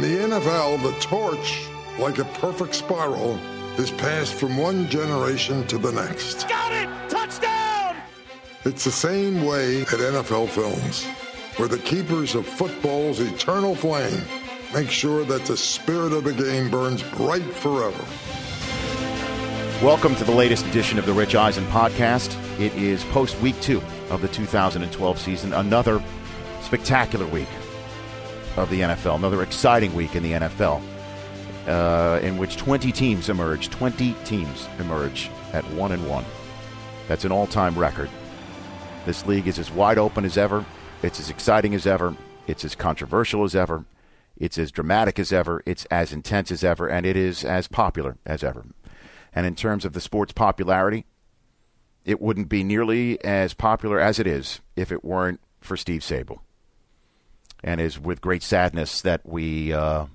In the NFL, the torch, like a perfect spiral, is passed from one generation to the next. Got it! Touchdown! It's the same way at NFL Films, where the keepers of football's eternal flame make sure that the spirit of the game burns bright forever. Welcome to the latest edition of the Rich Eisen podcast. It is post week two of the 2012 season. Another spectacular week of the NFL. Another exciting week in the NFL, uh, in which 20 teams emerge. 20 teams emerge at one and one. That's an all-time record. This league is as wide open as ever. It's as exciting as ever. It's as controversial as ever. It's as dramatic as ever. It's as intense as ever, and it is as popular as ever. And in terms of the sport's popularity, it wouldn't be nearly as popular as it is if it weren't for Steve Sabol. And is with great sadness that we uh,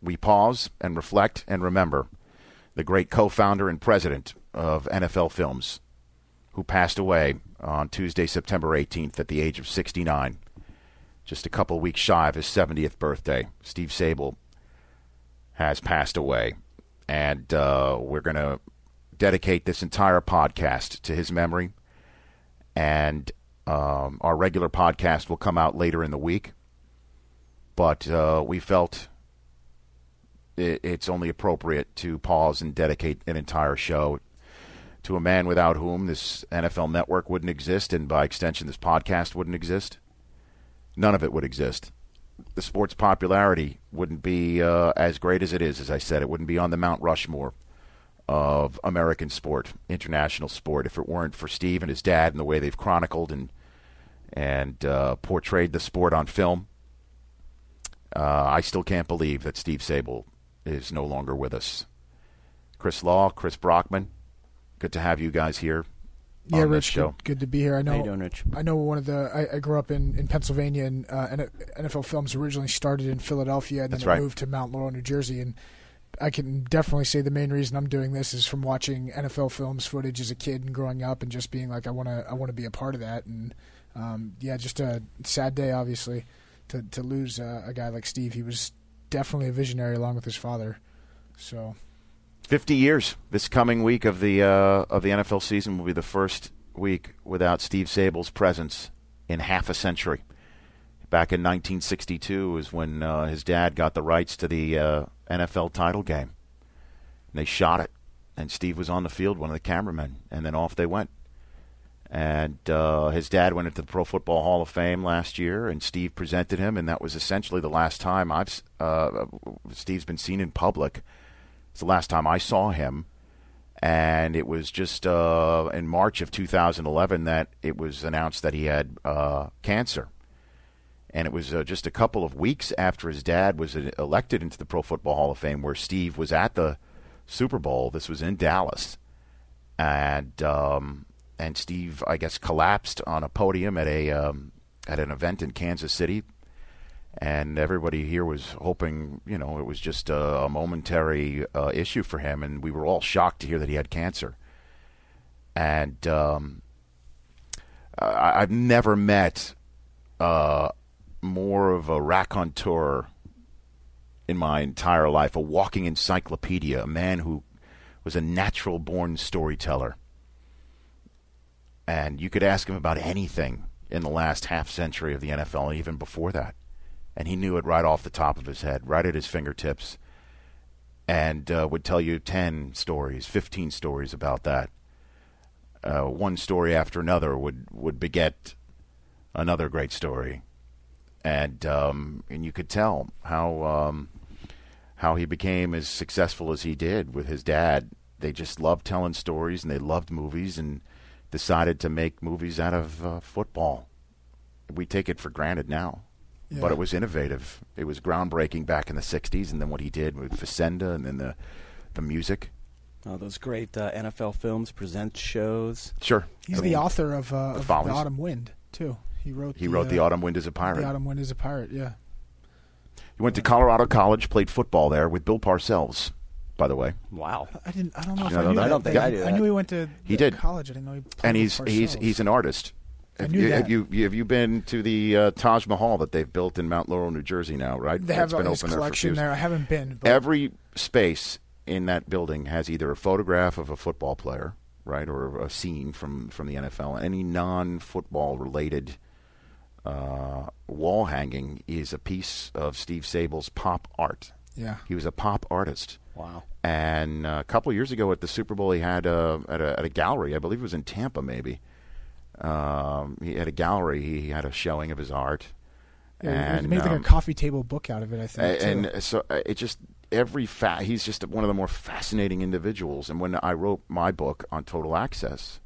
we pause and reflect and remember the great co-founder and president of NFL Films, who passed away on Tuesday, September 18th, at the age of 69, just a couple weeks shy of his 70th birthday. Steve Sabol has passed away, and uh, we're going to dedicate this entire podcast to his memory. And um, our regular podcast will come out later in the week, but uh, we felt it, it's only appropriate to pause and dedicate an entire show to a man without whom this NFL network wouldn't exist, and by extension, this podcast wouldn't exist. None of it would exist. The sport's popularity wouldn't be uh, as great as it is, as I said. It wouldn't be on the Mount Rushmore of American sport, international sport, if it weren't for Steve and his dad and the way they've chronicled and and uh, portrayed the sport on film. Uh, I still can't believe that Steve Sabol is no longer with us. Chris Law, Chris Brockman, good to have you guys here. Yeah, Rich, show. good, good to be here. I know. How you doing, Rich? I know one of the. I, I grew up in, in Pennsylvania, and uh, NFL Films originally started in Philadelphia, and then That's it right. moved to Mount Laurel, New Jersey. And I can definitely say the main reason I'm doing this is from watching NFL Films footage as a kid and growing up, and just being like, I want to, I want to be a part of that. And um, yeah, just a sad day, obviously, to to lose uh, a guy like Steve. He was definitely a visionary, along with his father. So 50 years this coming week of the uh, of the NFL season will be the first week without Steve Sabol's presence in half a century. Back in 1962 is when uh, his dad got the rights to the uh, NFL title game. And they shot it, and Steve was on the field, one of the cameramen, and then off they went. And uh, his dad went into the Pro Football Hall of Fame last year, and Steve presented him, and that was essentially the last time I've uh, Steve's been seen in public. It's the last time I saw him, and it was just uh, in March of 2011 that it was announced that he had uh, cancer. And it was uh, just a couple of weeks after his dad was uh, elected into the Pro Football Hall of Fame, where Steve was at the Super Bowl. This was in Dallas, and um, and Steve, I guess, collapsed on a podium at a um, at an event in Kansas City and everybody here was hoping, you know, it was just a, a momentary uh, issue for him, and we were all shocked to hear that he had cancer. And um, I, I've never met uh, more of a raconteur in my entire life, a walking encyclopedia, a man who was a natural born storyteller. And you could ask him about anything in the last half century of the NFL, even before that and he knew it right off the top of his head, right at his fingertips, and uh, would tell you 10 stories, 15 stories about that. Uh, one story after another would, would beget another great story. And um, and you could tell how um, how he became as successful as he did with his dad. They just loved telling stories and they loved movies and decided to make movies out of uh, football. We take it for granted now. but it was innovative. It was groundbreaking back in the '60s, and then what he did with Facenda, and then the the music. Oh, those great uh, NFL films, present shows. Sure, He's I the mean, author of, uh, of the Autumn Wind too. He wrote. He the, wrote uh, the Autumn Wind as a Pirate. The Autumn Wind is a pirate. Yeah. He went to Colorado College, played football there with Bill Parcells. By the way, Wow. I didn't. I don't know if You know I knew that? that. I don't think I knew I that. knew he went to He did. college. I didn't know he played and he's he's he's an artist. I Have knew you, that. Have you have you been to the uh, Taj Mahal that they've built in Mount Laurel, New Jersey now? Right, They have It's been his open there for collection there. I haven't been. But Every space in that building has either a photograph of a football player, right, or a scene from from the NFL. Any non-football related uh, wall hanging is a piece of Steve Sabol's pop art. yeah. He was a pop artist. Wow. And uh, a couple of years ago at the Super Bowl, he had uh, at, a, at a gallery. I believe it was in Tampa, maybe. Um, he had a gallery. He had a showing of his art. Yeah, he and made like um, a coffee table book out of it. I think. and so uh, it just every fa- he's just one of the more fascinating individuals. And when I wrote my book on Total Access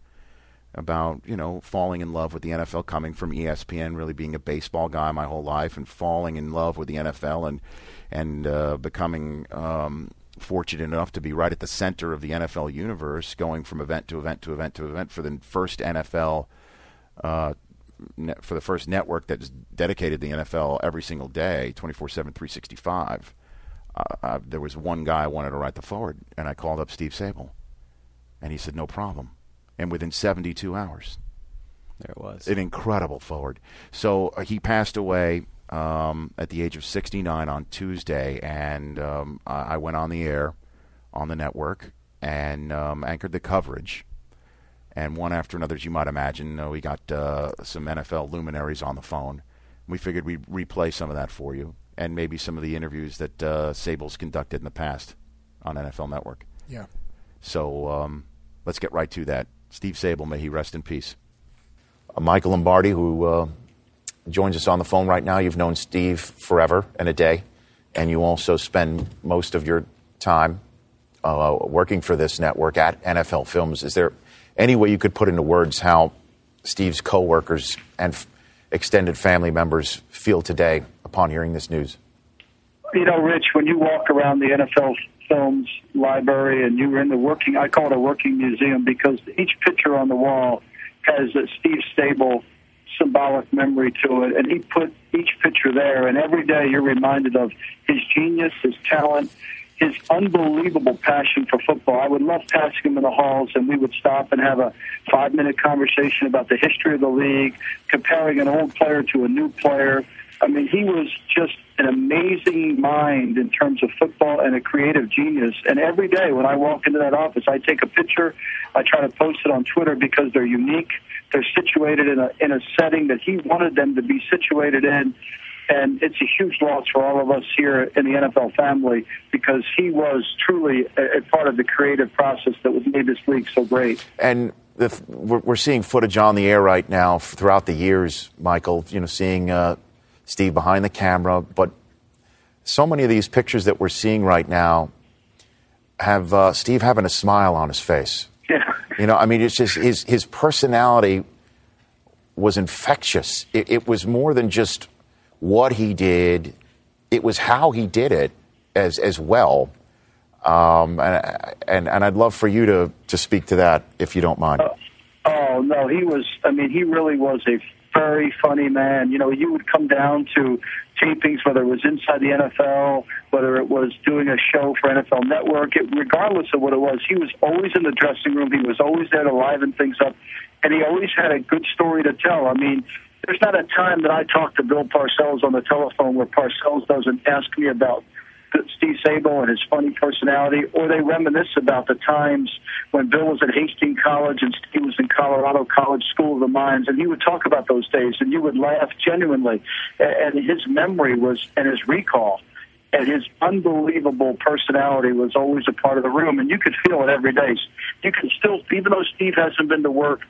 about you know falling in love with the NFL, coming from ESPN, really being a baseball guy my whole life, and falling in love with the NFL, and and uh, becoming um, fortunate enough to be right at the center of the NFL universe, going from event to event to event to event for the first NFL uh, for the first network that's dedicated the NFL every single day, 24 7, 365. Uh, uh, there was one guy I wanted to write the forward, and I called up Steve Sabol. And he said, no problem. And within 72 hours, There it was. an incredible forward. So uh, he passed away um, at the age of 69 on Tuesday, and um, I I went on the air on the network and um, anchored the coverage. And one after another, as you might imagine, uh, we got uh, some NFL luminaries on the phone. We figured we'd replay some of that for you, and maybe some of the interviews that uh, Sabol's conducted in the past on NFL Network. yeah. So um, let's get right to that. Steve Sabol, may he rest in peace. Uh, Michael Lombardi, who uh, joins us on the phone right now. You've known Steve forever and a day, and you also spend most of your time uh, working for this network at NFL Films. Is there any way you could put into words how Steve's coworkers and f- extended family members feel today upon hearing this news? you know, Rich, when you walk around the NFL Films library and you were in the working, I call it a working museum because each picture on the wall has a Steve Sabol symbolic memory to it, and he put each picture there, and every day you're reminded of his genius, his talent, his unbelievable passion for football. I would love passing him in the halls, and we would stop and have a five minute conversation about the history of the league, comparing an old player to a new player. I mean, he was just an amazing mind in terms of football and a creative genius. And every day when I walk into that office, I take a picture. I try to post it on Twitter because they're unique. They're situated in a in a setting that he wanted them to be situated in. And it's a huge loss for all of us here in the NFL family because he was truly a, a part of the creative process that was made this league so great. And the, we're, seeing footage on the air right now throughout the years, Michael. You know, seeing uh, Steve behind the camera, but so many of these pictures that we're seeing right now have uh, Steve having a smile on his face. Yeah. You know, I mean, it's just his his personality was infectious. It, it was more than just what he did; it was how he did it as as well. Um, and, and and I'd love for you to to speak to that if you don't mind. Oh no, he was. I mean, he really was a very funny man. You know, you would come down to tapings, whether it was inside the NFL, whether it was doing a show for NFL Network. It, regardless of what it was, he was always in the dressing room. He was always there to liven things up, and he always had a good story to tell. I mean. There's not a time that I talk to Bill Parcells on the telephone where Parcells doesn't ask me about Steve Sabol and his funny personality, or they reminisce about the times when Bill was at Hastings College and Steve was in Colorado College School of the Mines, and he would talk about those days, and you would laugh genuinely. And his memory was, and his recall, and his unbelievable personality was always a part of the room, and you could feel it every day. You can still, even though Steve hasn't been to work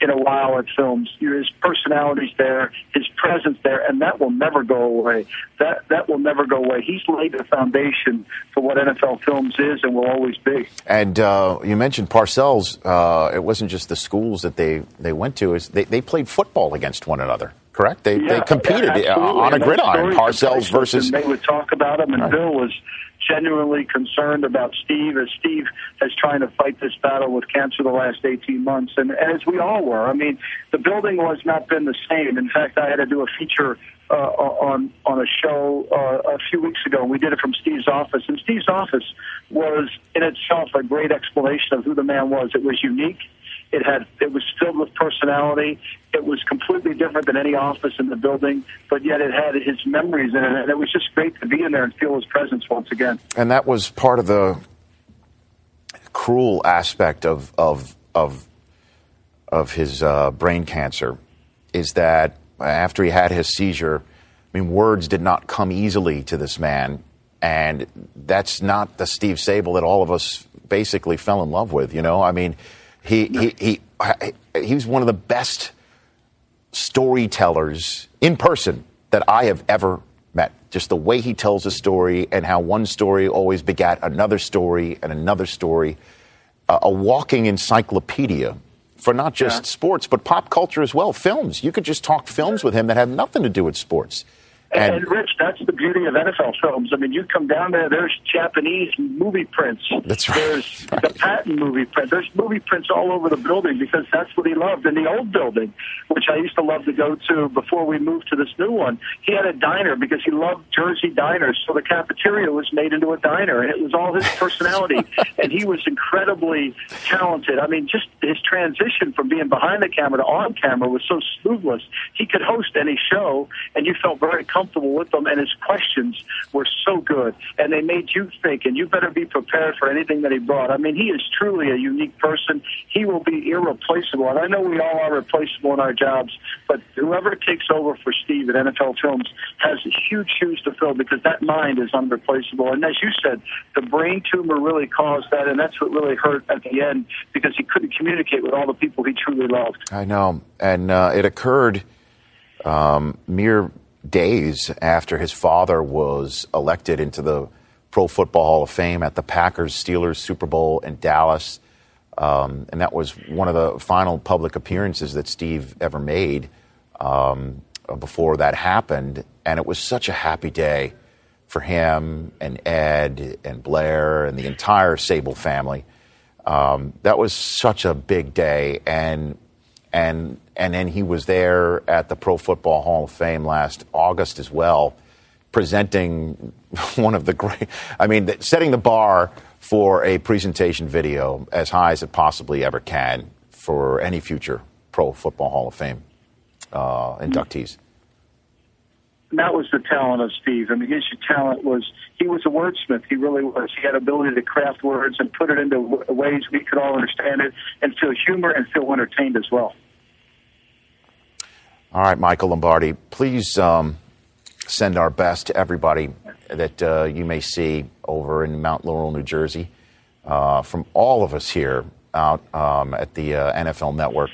in a while at films. His personality's there, his presence there, and that will never go away. That that will never go away. He's laid the foundation for what NFL Films is and will always be. And uh, you mentioned Parcells. Uh, it wasn't just the schools that they, they went to; is they, they played football against one another. correct? They, they competed yeah, uh, on a gridiron. Parcells versus. And they would talk about him, and Right. Bill was genuinely concerned about Steve as Steve is trying to fight this battle with cancer the last 18 months, and, as we all were. I mean, the building was not been the same. In fact, I had to do a feature uh, on on a show uh, a few weeks ago. and We did it from Steve's office, and Steve's office was in itself a great explanation of who the man was. It was unique. It had it was filled with personality. It was completely different than any office in the building, but yet it had his memories in it, and it was just great to be in there and feel his presence once again. and that was part of the cruel aspect of of of of his uh, brain cancer is that after he had his seizure, I mean, words did not come easily to this man, and that's not the Steve Sabol that all of us basically fell in love with. You know, I mean, he he he he was one of the best storytellers in person that I have ever met. Just the way he tells a story and how one story always begat another story and another story. Uh, a walking encyclopedia for not just sports, but pop culture as well. Films. You could just talk films with him that have nothing to do with sports. And, And Rich, that's the beauty of NFL films. I mean, you come down there, there's Japanese movie prints. That's right. There's the Right. Patton movie print. There's movie prints all over the building because that's what he loved. In the old building, which I used to love to go to before we moved to this new one, he had a diner because he loved Jersey diners. So the cafeteria was made into a diner, and it was all his personality. and he was incredibly talented. I mean, just his transition from being behind the camera to on camera was so smoothless. He could host any show, and you felt very comfortable with him. And his questions were so good, and they made you think. And you better be prepared for anything that he brought. I mean, he is truly a unique person. He will be irreplaceable, and I know we all are replaceable in our jobs. But whoever takes over for Steve at NFL Films has huge shoes to fill because that mind is unreplaceable. And as you said, the brain tumor really caused that, and that's what really hurt at the end because he couldn't communicate with all the people he truly loved. I know. And uh, it occurred um, mere days after his father was elected into the Pro Football Hall of Fame at the Packers Steelers Super Bowl in Dallas. Um, and that was one of the final public appearances that Steve ever made um, before that happened. And it was such a happy day for him and Ed and Blair and the entire Sabol family. Um, that was such a big day, and and and then he was there at the Pro Football Hall of Fame last August as well, presenting one of the great. I mean, setting the bar for a presentation video as high as it possibly ever can for any future Pro Football Hall of Fame uh, inductees. That was the talent of Steve. I mean, his talent was he was a wordsmith. He really was. He had ability to craft words and put it into ways we could all understand it and feel humor and feel entertained as well. All right, Michael Lombardi, please um, send our best to everybody that uh, you may see over in Mount Laurel, New Jersey, uh, from all of us here out um, at the uh, NFL Network,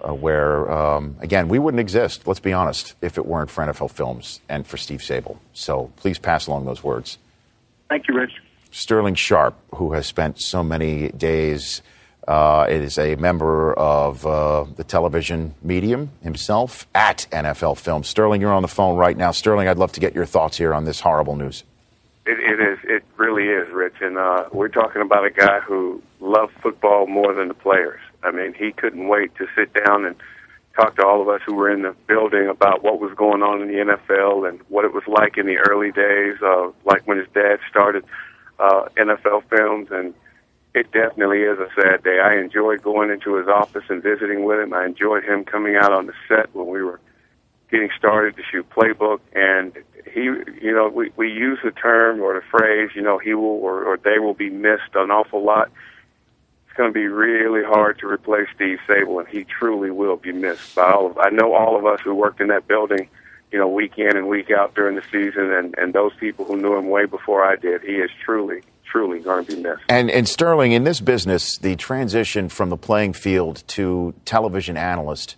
uh, where, um, again, we wouldn't exist, let's be honest, if it weren't for NFL Films and for Steve Sabol. So please pass along those words. Thank you, Rich. Sterling Sharpe, who has spent so many days, uh, is a member of uh, the television medium himself at NFL Films. Sterling, you're on the phone right now. Sterling, I'd love to get your thoughts here on this horrible news. It, it is. It really is, Rich. And uh, we're talking about a guy who loved football more than the players. I mean, he couldn't wait to sit down and talk to all of us who were in the building about what was going on in the NFL and what it was like in the early days, uh, like when his dad started uh, NFL films. And it definitely is a sad day. I enjoyed going into his office and visiting with him. I enjoyed him coming out on the set when we were getting started to shoot playbook. And he, you know, we, we use the term or the phrase, you know, he will or, or they will be missed an awful lot. It's going to be really hard to replace Steve Sabol, and he truly will be missed by all of. I know all of us who worked in that building, you know, week in and week out during the season, and and those people who knew him way before I did. He is truly, truly going to be missed. And, and Sterling, in this business, the transition from the playing field to television analyst,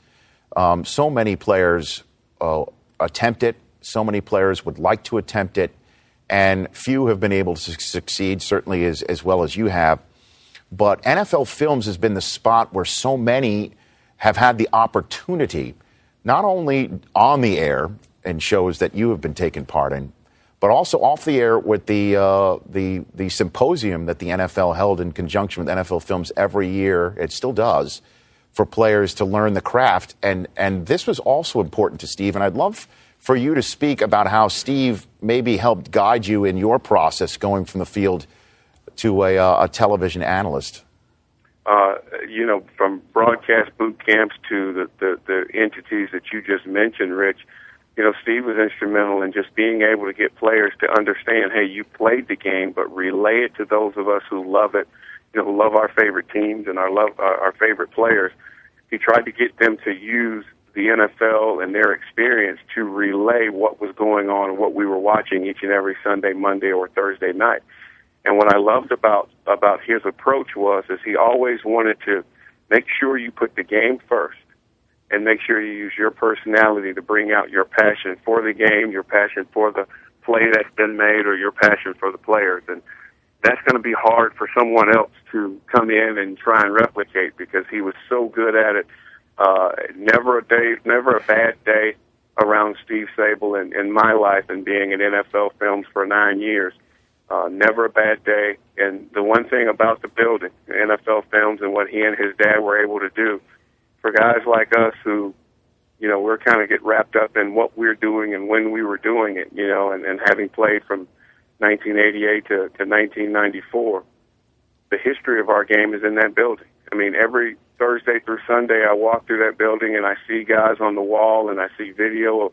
um, so many players uh, attempt it, so many players would like to attempt it, and few have been able to succeed, certainly as, as well as you have. But NFL Films has been the spot where so many have had the opportunity not only on the air in shows that you have been taking part in, but also off the air with the uh, the the symposium that the NFL held in conjunction with NFL Films every year. It still does for players to learn the craft, and and this was also important to Steve. And I'd love for you to speak about how Steve maybe helped guide you in your process going from the field to a, uh, a television analyst. Uh, you know, from broadcast boot camps to the, the the entities that you just mentioned, Rich you know, Steve was instrumental in just being able to get players to understand, hey, you played the game, but relay it to those of us who love it, you know, who love our favorite teams and our love our, our favorite players. He tried to get them to use the NFL and their experience to relay what was going on and what we were watching each and every Sunday, Monday, or Thursday night. And what I loved about about his approach was is he always wanted to make sure you put the game first and make sure you use your personality to bring out your passion for the game, your passion for the play that's been made, or your passion for the players. And that's going to be hard for someone else to come in and try and replicate because he was so good at it. Uh, never a day, never a bad day around Steve Sabol in, in my life and being in NFL films for nine years. Uh, never a bad day. And the one thing about the building, NFL films, and what he and his dad were able to do for guys like us who, you know, we're kind of get wrapped up in what we're doing and when we were doing it, you know, and, and having played from 1988 to, to 1994, the history of our game is in that building. I mean, every Thursday through Sunday, I walk through that building and I see guys on the wall and I see video of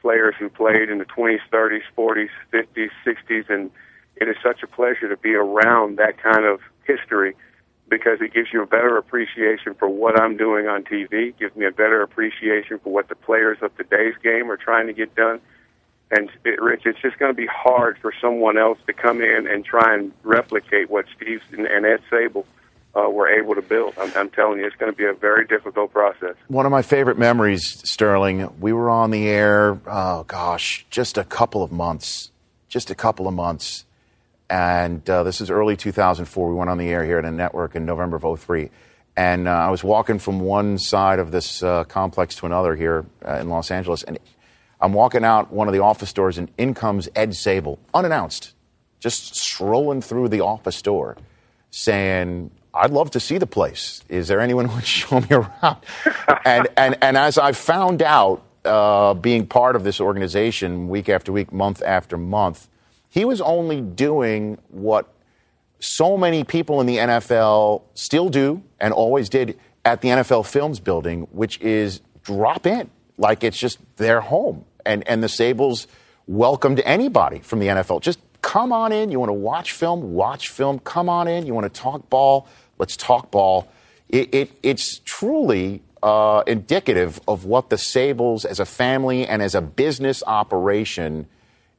players who played in the 20s, 30s, 40s, 50s, 60s, and it is such a pleasure to be around that kind of history because it gives you a better appreciation for what I'm doing on TV, gives me a better appreciation for what the players of today's game are trying to get done. And it, Rich, it's just going to be hard for someone else to come in and try and replicate what Steve and, and Ed Sabol uh, were able to build. I'm, I'm telling you, it's going to be a very difficult process. One of my favorite memories, Sterling, we were on the air, oh gosh, just a couple of months, just a couple of months and uh, this is early 2004. We went on the air here at a network in November of 03. And uh, I was walking from one side of this uh, complex to another here uh, in Los Angeles. And I'm walking out one of the office doors, and in comes Ed Sabol, unannounced, just strolling through the office door, saying, I'd love to see the place. Is there anyone who would show me around? and, and, and as I found out, uh, being part of this organization week after week, month after month, he was only doing what so many people in the NFL still do and always did at the NFL Films building, which is drop in like it's just their home. And, and the Sabols welcomed anybody from the NFL. Just come on in. You want to watch film? Watch film. Come on in. You want to talk ball? Let's talk ball. It, it, it's truly uh, indicative of what the Sabols as a family and as a business operation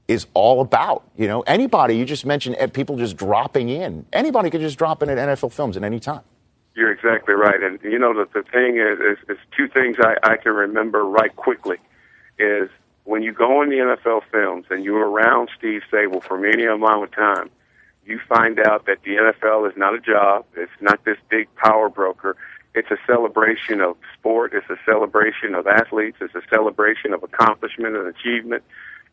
is all about. You know, anybody, you just mentioned eh, people just dropping in. Anybody could just drop in at NFL Films at any time. You're exactly right. And, you know, the, the thing is, is, is two things I, I can remember right quickly is when you go in the NFL Films and you're around Steve Sabol for any amount of time, you find out that the NFL is not a job. It's not this big power broker. It's a celebration of sport. It's a celebration of athletes. It's a celebration of accomplishment and achievement.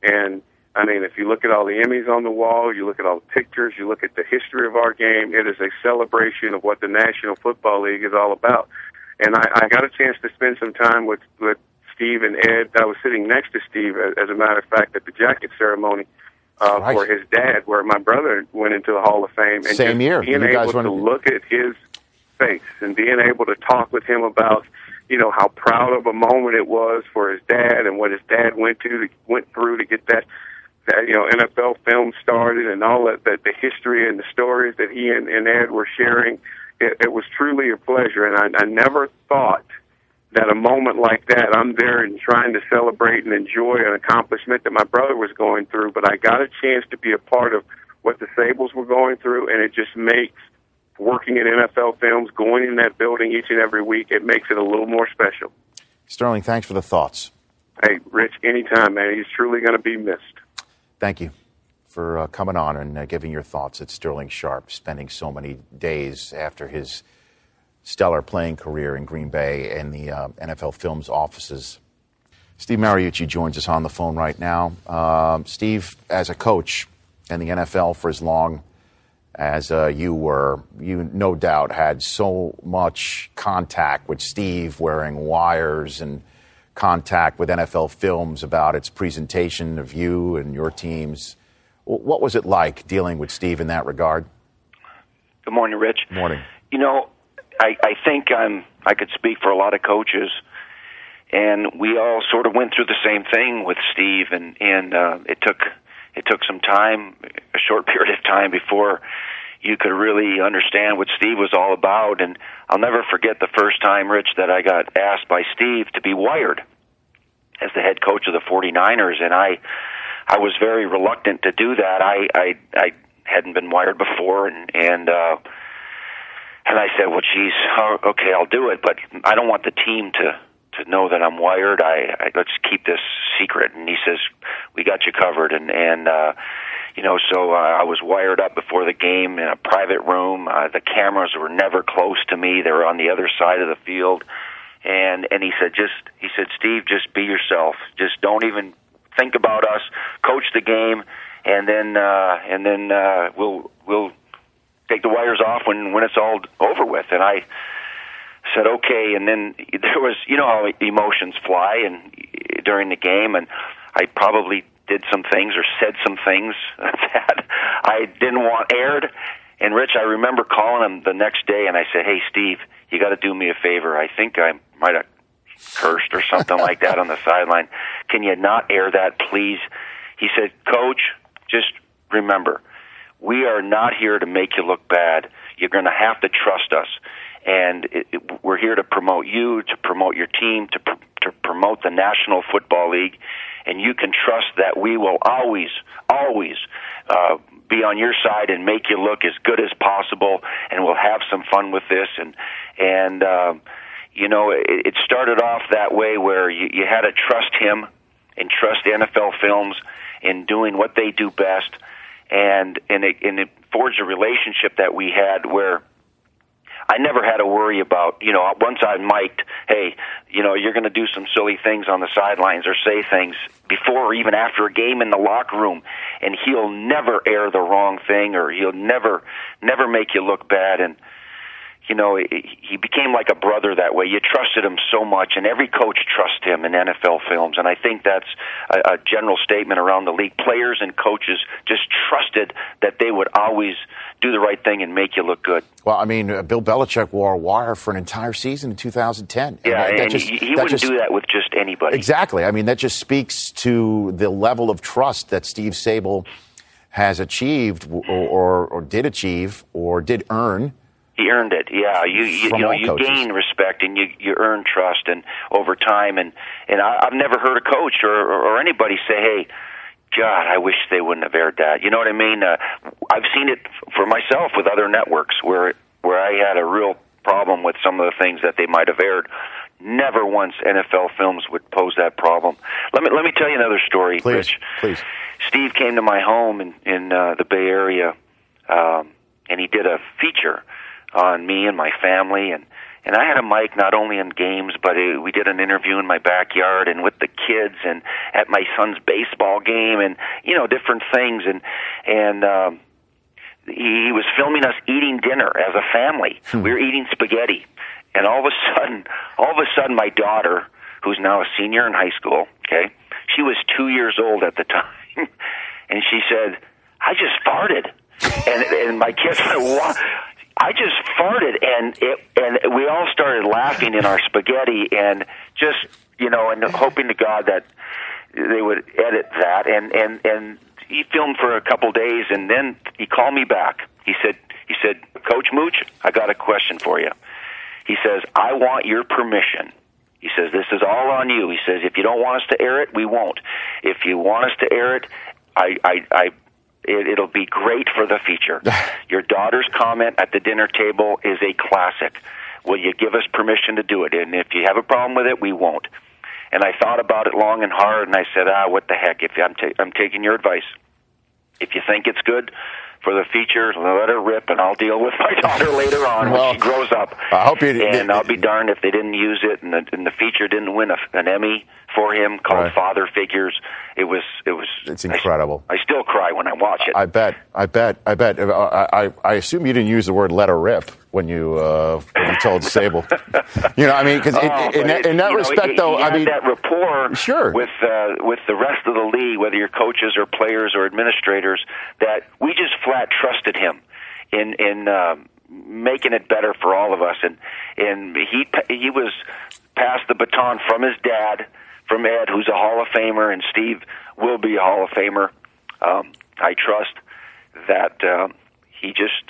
And I mean, if you look at all the Emmys on the wall, you look at all the pictures, you look at the history of our game, it is a celebration of what the National Football League is all about. And I, I got a chance to spend some time with, with Steve and Ed. I was sitting next to Steve, as, as a matter of fact, at the jacket ceremony uh, right. for his dad, where my brother went into the Hall of Fame. And Same year. Being able to look at his face and being able to talk with him about you know how proud of a moment it was for his dad and what his dad went to went through to get that that you know NFL film started and all that, that the history and the stories that he and, and Ed were sharing. It, it was truly a pleasure, and I, I never thought that a moment like that, I'm there and trying to celebrate and enjoy an accomplishment that my brother was going through, but I got a chance to be a part of what the Sabols were going through, and it just makes working in NFL films, going in that building each and every week, it makes it a little more special. Sterling, thanks for the thoughts. Hey, Rich, anytime, man. He's truly going to be missed. Thank you for uh, coming on and uh, giving your thoughts at Sterling Sharpe, spending so many days after his stellar playing career in Green Bay and the uh, NFL Films offices Steve Mariucci joins us on the phone right now. Um, Steve, as a coach in the NFL for as long as uh, you were, you no doubt had so much contact with Steve wearing wires and contact with NFL Films about its presentation of you and your teams. What was it like dealing with Steve in that regard? Good morning, Rich. Good Morning. You know, I, I think I'm. I could speak for a lot of coaches, and we all sort of went through the same thing with Steve, and and uh, it took it took some time, a short period of time before you could really understand what Steve was all about. And I'll never forget the first time, Rich, that I got asked by Steve to be wired as the head coach of the 49ers, and I I was very reluctant to do that. I I, I hadn't been wired before, and and uh, and I said, well, geez, oh, okay, I'll do it, but I don't want the team to to know that I'm wired. I, I let's keep this secret. And he says, we got you covered, and and uh, you know, so uh, I was wired up before the game in a private room. Uh, the cameras were never close to me; they were on the other side of the field. And and he said, just he said, Steve, just be yourself. Just don't even think about us. Coach the game, and then uh, and then uh, we'll we'll take the wires off when when it's all over with. And I said okay. And then there was you know how emotions fly and during the game, and I probably did some things or said some things that I didn't want aired. And Rich, I remember calling him the next day, and I said, "Hey, Steve, you got to do me a favor. I think I might have cursed or something like that on the sideline. Can you not air that, please?" He said, "Coach, just remember, we are not here to make you look bad. You're going to have to trust us." and it, it, we're here to promote you, to promote your team, to pr- to promote the National Football League, and you can trust that we will always, always uh, be on your side and make you look as good as possible, and we'll have some fun with this. And and um, you know, it, it started off that way where you, you had to trust him and trust NFL Films in doing what they do best, and and it, and it forged a relationship that we had where I never had to worry about, you know, once I mic'd, hey, you know, you're going to do some silly things on the sidelines or say things before or even after a game in the locker room, and he'll never air the wrong thing or he'll never, never make you look bad. And, you know, he became like a brother that way. You trusted him so much, and every coach trusts him in NFL films. And I think that's a, a general statement around the league. Players and coaches just trusted that they would always do the right thing and make you look good. Well, I mean, uh, Bill Belichick wore a wire for an entire season in 2010. Yeah, and, and, that just, he, he that wouldn't just, do that with just anybody. Exactly. I mean, that just speaks to the level of trust that Steve Sabol has achieved or, or, or did achieve or did earn he earned it. Yeah, you you, you know you gain respect and you you earn trust and over time and and I, I've never heard a coach or or anybody say, hey. God, I wish they wouldn't have aired that. You know what I mean? Uh, I've seen it for myself with other networks where where I had a real problem with some of the things that they might have aired. Never once NFL Films would pose that problem. Let me let me tell you another story, Please, Rich. please. Steve came to my home in in uh, the Bay Area, um, and he did a feature on me and my family. And and I had a mic not only in games, but it, we did an interview in my backyard and with the kids and at my son's baseball game and you know different things. And and um, he was filming us eating dinner as a family. We were eating spaghetti, and all of a sudden, all of a sudden, my daughter, who's now a senior in high school, okay, she was two years old at the time, and she said, "I just farted," and and my kids went, "What?" I just farted, and it, and we all started laughing in our spaghetti, and just you know, and hoping to God that they would edit that, and and and he filmed for a couple days, and then he called me back. He said, he said, Coach Mooch, I got a question for you. He says, I want your permission. He says, this is all on you. He says, if you don't want us to air it, we won't. If you want us to air it, I, I, I it, it'll be great for the feature. Your daughter's comment at the dinner table is a classic. Will you give us permission to do it? And if you have a problem with it, we won't. And I thought about it long and hard, and I said, ah, what the heck? If I'm, ta- I'm taking your advice, if you think it's good, for the feature. Let her rip, and I'll deal with my daughter later on Well, when she grows up. I hope you- And I'll be darned if they didn't use it, and the, and the feature didn't win a, an Emmy for him called Right. Father Figures. It was it was. It's incredible. I, I still cry when I watch it. I bet. I bet. I bet. I, I, I assume you didn't use the word "let her rip" when you uh, when you told Sabol. you know, I mean, because Oh, in, in that know, respect, he- though, I had mean, that rapport Sure. with uh, with the rest of the league, whether you're coaches or players or administrators, that we just flat trusted him in in uh, making it better for all of us, and and he he was passed the baton from his dad, from Ed, who's a Hall of Famer, and Steve will be a Hall of Famer. Um, I trust that uh, he just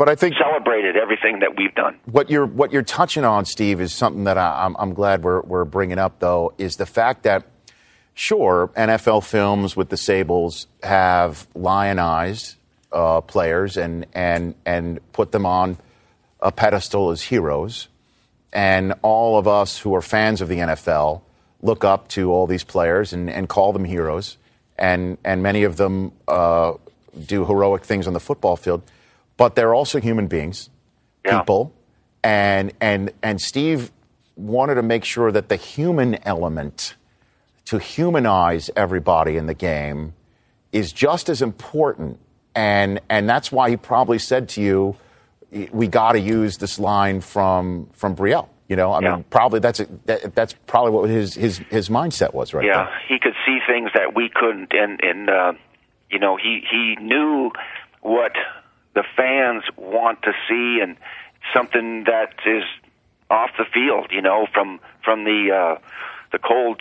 but I think celebrated everything that we've done. what you're what you're touching on, Steve, is something that I, I'm, I'm glad we're we're bringing up. Though, is the fact that sure, NFL films with the Sabols have lionized uh, players and and and put them on a pedestal as heroes, and all of us who are fans of the NFL look up to all these players and, and call them heroes, and and many of them uh, do heroic things on the football field, but they're also human beings, people, and and and Steve wanted to make sure that the human element to humanize everybody in the game is just as important, and and that's why he probably said to you, "We got to use this line from from Brielle." You know, I mean, probably that's a, that, that's probably what his his his mindset was, right? yeah, he could see things that we couldn't, and and uh, you know he he knew what the fans want to see, and something that is off the field. You know, from from the uh, the cold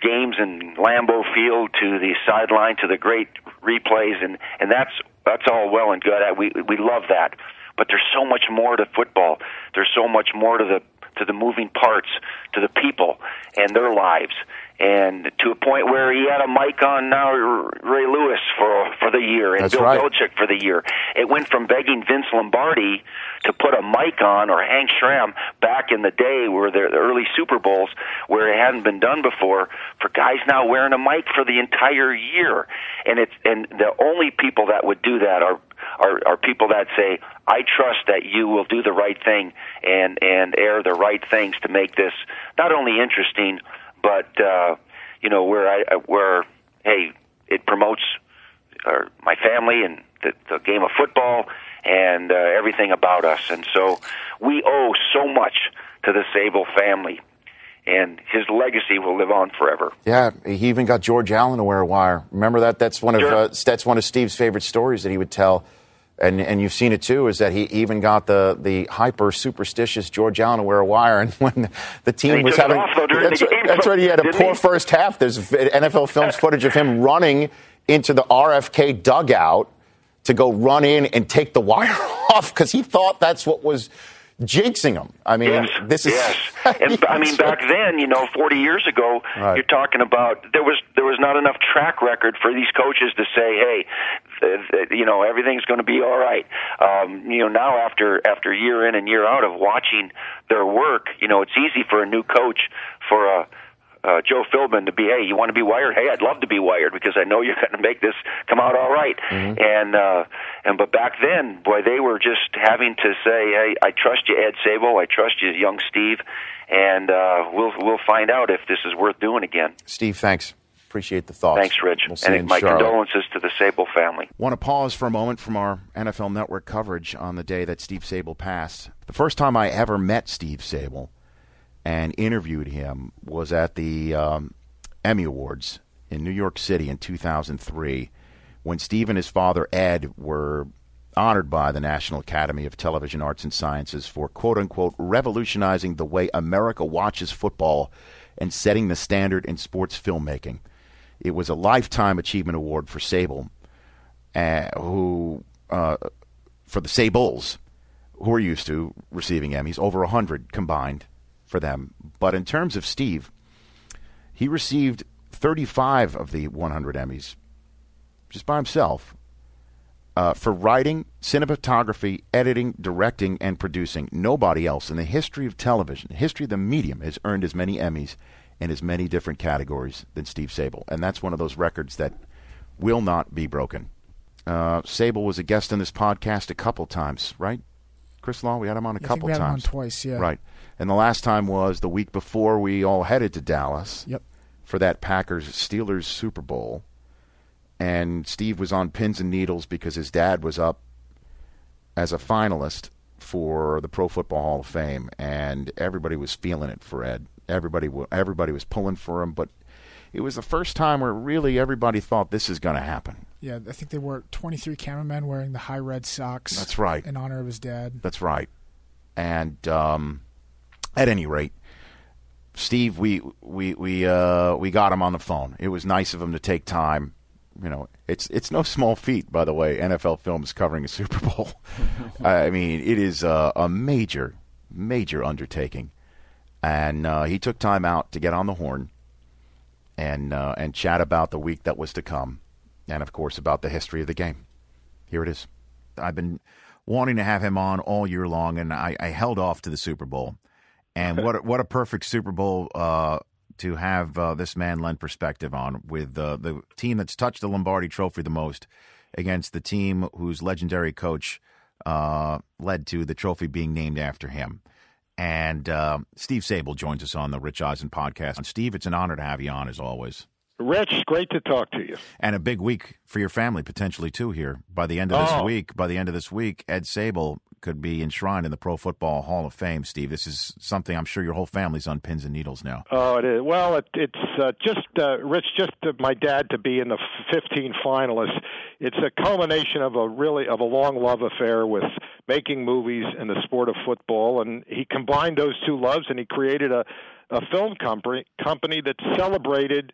games in Lambeau Field to the sideline to the great replays, and and that's that's all well and good. We we love that, but there's so much more to football. There's so much more to the to the moving parts, to the people and their lives, and to a point where he had a mic on now Ray Lewis for for the year and That's Bill right. Belichick for the year. It went from begging Vince Lombardi to put a mic on or Hank Schramm back in the day where the early Super Bowls where it hadn't been done before for guys now wearing a mic for the entire year. And it's and the only people that would do that are are, are people that say, "I trust that you will do the right thing and and air the right things to make this not only interesting, but uh, you know where I where hey it promotes uh, my family and the, the game of football and uh, everything about us, and so we owe so much to the Sabol family, and his legacy will live on forever. Yeah, he even got George Allen to wear a wire. Remember that? That's one of Sure. uh, that's one of Steve's favorite stories that he would tell, and and you've seen it too. Is that he even got the the hyper superstitious George Allen to wear a wire, and when the team was having off, though, during that's, the right- that's right. He had a didn't poor he? first half. There's NFL films footage of him running into the RFK dugout to go run in and take the wire off because he thought that's what was jinxing them. I mean, Yes, this is yes. And I mean, back then, you know, 40 years ago, Right. you're talking about there was there was not enough track record for these coaches to say, hey, th- th- you know, everything's going to be all right. Um, you know, now after after year in and year out of watching their work, you know, it's easy for a new coach for a uh, Joe Philbin to be, hey, you want to be wired? Hey, I'd love to be wired because I know you're going to make this come out all right. And uh, and but back then, boy, they were just having to say, hey, I trust you, Ed Sabol. I trust you, young Steve, and uh, we'll we'll find out if this is worth doing again. Steve, thanks. Appreciate the thoughts. Thanks, Rich, We'll see you in and my Charlotte. condolences to the Sabol family. Want to pause for a moment from our NFL Network coverage on the day that Steve Sabol passed. The first time I ever met Steve Sabol and interviewed him was at the um, Emmy Awards in New York City in 2003 when Steve and his father Ed were honored by the National Academy of Television Arts and Sciences for quote unquote revolutionizing the way America watches football and setting the standard in sports filmmaking. It was a lifetime achievement award for Sabol, uh, who uh, for the Sabols, who are used to receiving Emmys, over a hundred combined for them. But in terms of Steve, he received 35 of the 100 Emmys just by himself uh, for writing, cinematography, editing, directing, and producing. Nobody else in the history of television, the history of the medium, has earned as many Emmys in as many different categories than Steve Sabol. And that's one of those records that will not be broken. Uh, Sabol was a guest on this podcast a couple times, right? Chris Law, we had him on a think couple we had him on times. twice, yeah. Right. And the last time was the week before we all headed to Dallas. Yep. For that Packers Steelers Super Bowl. And Steve was on pins and needles because his dad was up as a finalist for the Pro Football Hall of Fame, and everybody was feeling it for Ed. Everybody, everybody was pulling for him, but it was the first time where really everybody thought this is going to happen. Yeah, I think they were 23 cameramen wearing the high red socks. That's right. In honor of his dad. That's right. And um, at any rate, Steve, we we we uh, we got him on the phone. It was nice of him to take time. You know, it's it's no small feat, by the way. NFL Films covering a Super Bowl. I mean, it is a, a major, major undertaking, and uh, he took time out to get on the horn and uh, and chat about the week that was to come, and of course about the history of the game. Here it is. I've been wanting to have him on all year long, and I, I held off to the Super Bowl. And what a, what a perfect Super Bowl uh, to have uh, this man lend perspective on with uh, the team that's touched the Lombardi Trophy the most against the team whose legendary coach uh, led to the trophy being named after him. And uh, Steve Sabol joins us on the Rich Eisen podcast. And Steve, it's an honor to have you on as always. Rich, great to talk to you. And a big week for your family potentially too here. By the end of this Oh. week, by the end of this week, Ed Sabol could be enshrined in the Pro Football Hall of Fame. Steve, this is something I'm sure your whole family's on pins and needles now. Oh, it is. Well, it, it's uh, just uh, Rich, just to my dad to be in the 15 finalists. It's a culmination of a really of a long love affair with making movies and the sport of football, and he combined those two loves, and he created a a film company company that celebrated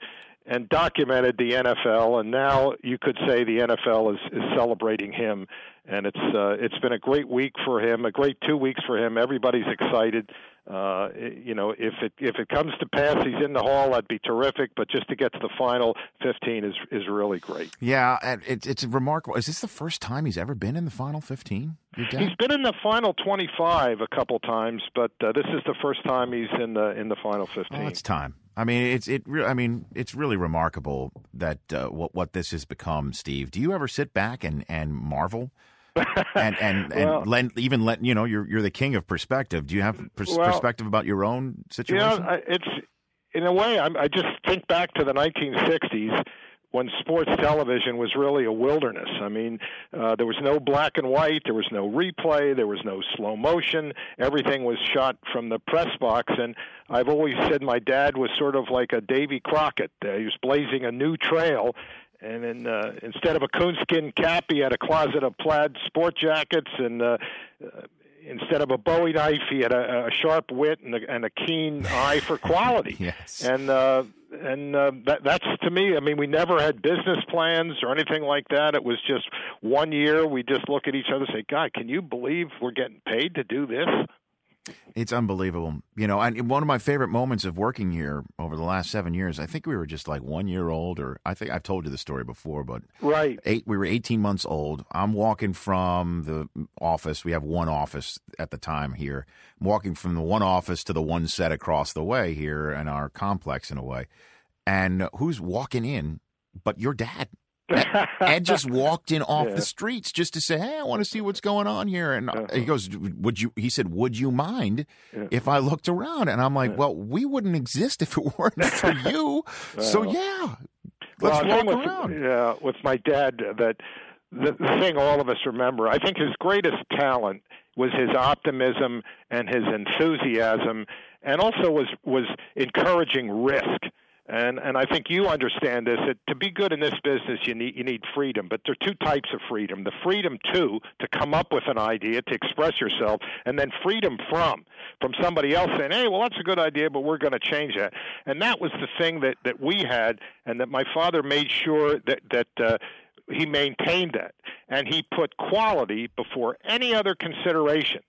and documented the NFL, and now you could say the NFL is, is celebrating him, and it's uh, it's been a great week for him, a great two weeks for him. Everybody's excited. Uh, you know, if it if it comes to pass, he's in the hall. That'd be terrific. But just to get to the final 15 is is really great. Yeah, and it, it's remarkable. Is this the first time he's ever been in the final 15? He's been in the final 25 a couple times, but uh, this is the first time he's in the in the final 15. Oh, it's time. I mean, it's it. Re- I mean, it's really remarkable that uh, what what this has become. Steve, do you ever sit back and and marvel? and and, and Well- lend, even let you know you're you're the king of perspective. Do you have pers- Well, perspective about your own You situation? know, I- it's in a way. I'm, I just think back to the 1960s when sports television was really a wilderness. I mean, uh, there was no black and white, there was no replay, there was no slow motion. Everything was shot from the press box, and I've always said my dad was sort of like a Davy Crockett. Uh, he was blazing a new trail. And then uh, instead of a coonskin cap, he had a closet of plaid sport jackets, and uh, uh, instead of a Bowie knife, he had a, a sharp wit and a, and a keen eye for quality. yes. And uh, and uh, that that's to me. I mean, we never had business plans or anything like that. It was just one year. We just look at each other and say, "God, can you believe we're getting paid to do this?" It's unbelievable. You know, and one of my favorite moments of working here over the last seven years, I think we were just like one year old, or I think I've told you the story before, but Right. eight, we were 18 months old. I'm walking from the office. We have one office at the time here. I'm walking from the one office to the one set across the way here in our complex in a way. And who's walking in but your dad? Ed, just walked in off Yeah. the streets just to say, "Hey, I want to see what's going on here." And uh-huh. he goes, "Would you?" He said, "Would you mind if I looked around?" And I'm like, "Well, we wouldn't exist if it weren't for you." so yeah, let's I walk with, around. Yeah, with my dad, that the, the thing all of us remember. I think his greatest talent was his optimism and his enthusiasm, and also was was encouraging risk. And and I think you understand this. That to be good in this business, you need you need freedom. But there are two types of freedom: the freedom to to come up with an idea, to express yourself, and then freedom from from somebody else saying, "Hey, well, that's a good idea, but we're going to change that." And that was the thing that that we had, and that my father made sure that that. Uh, he maintained that, and he put quality before any other consideration.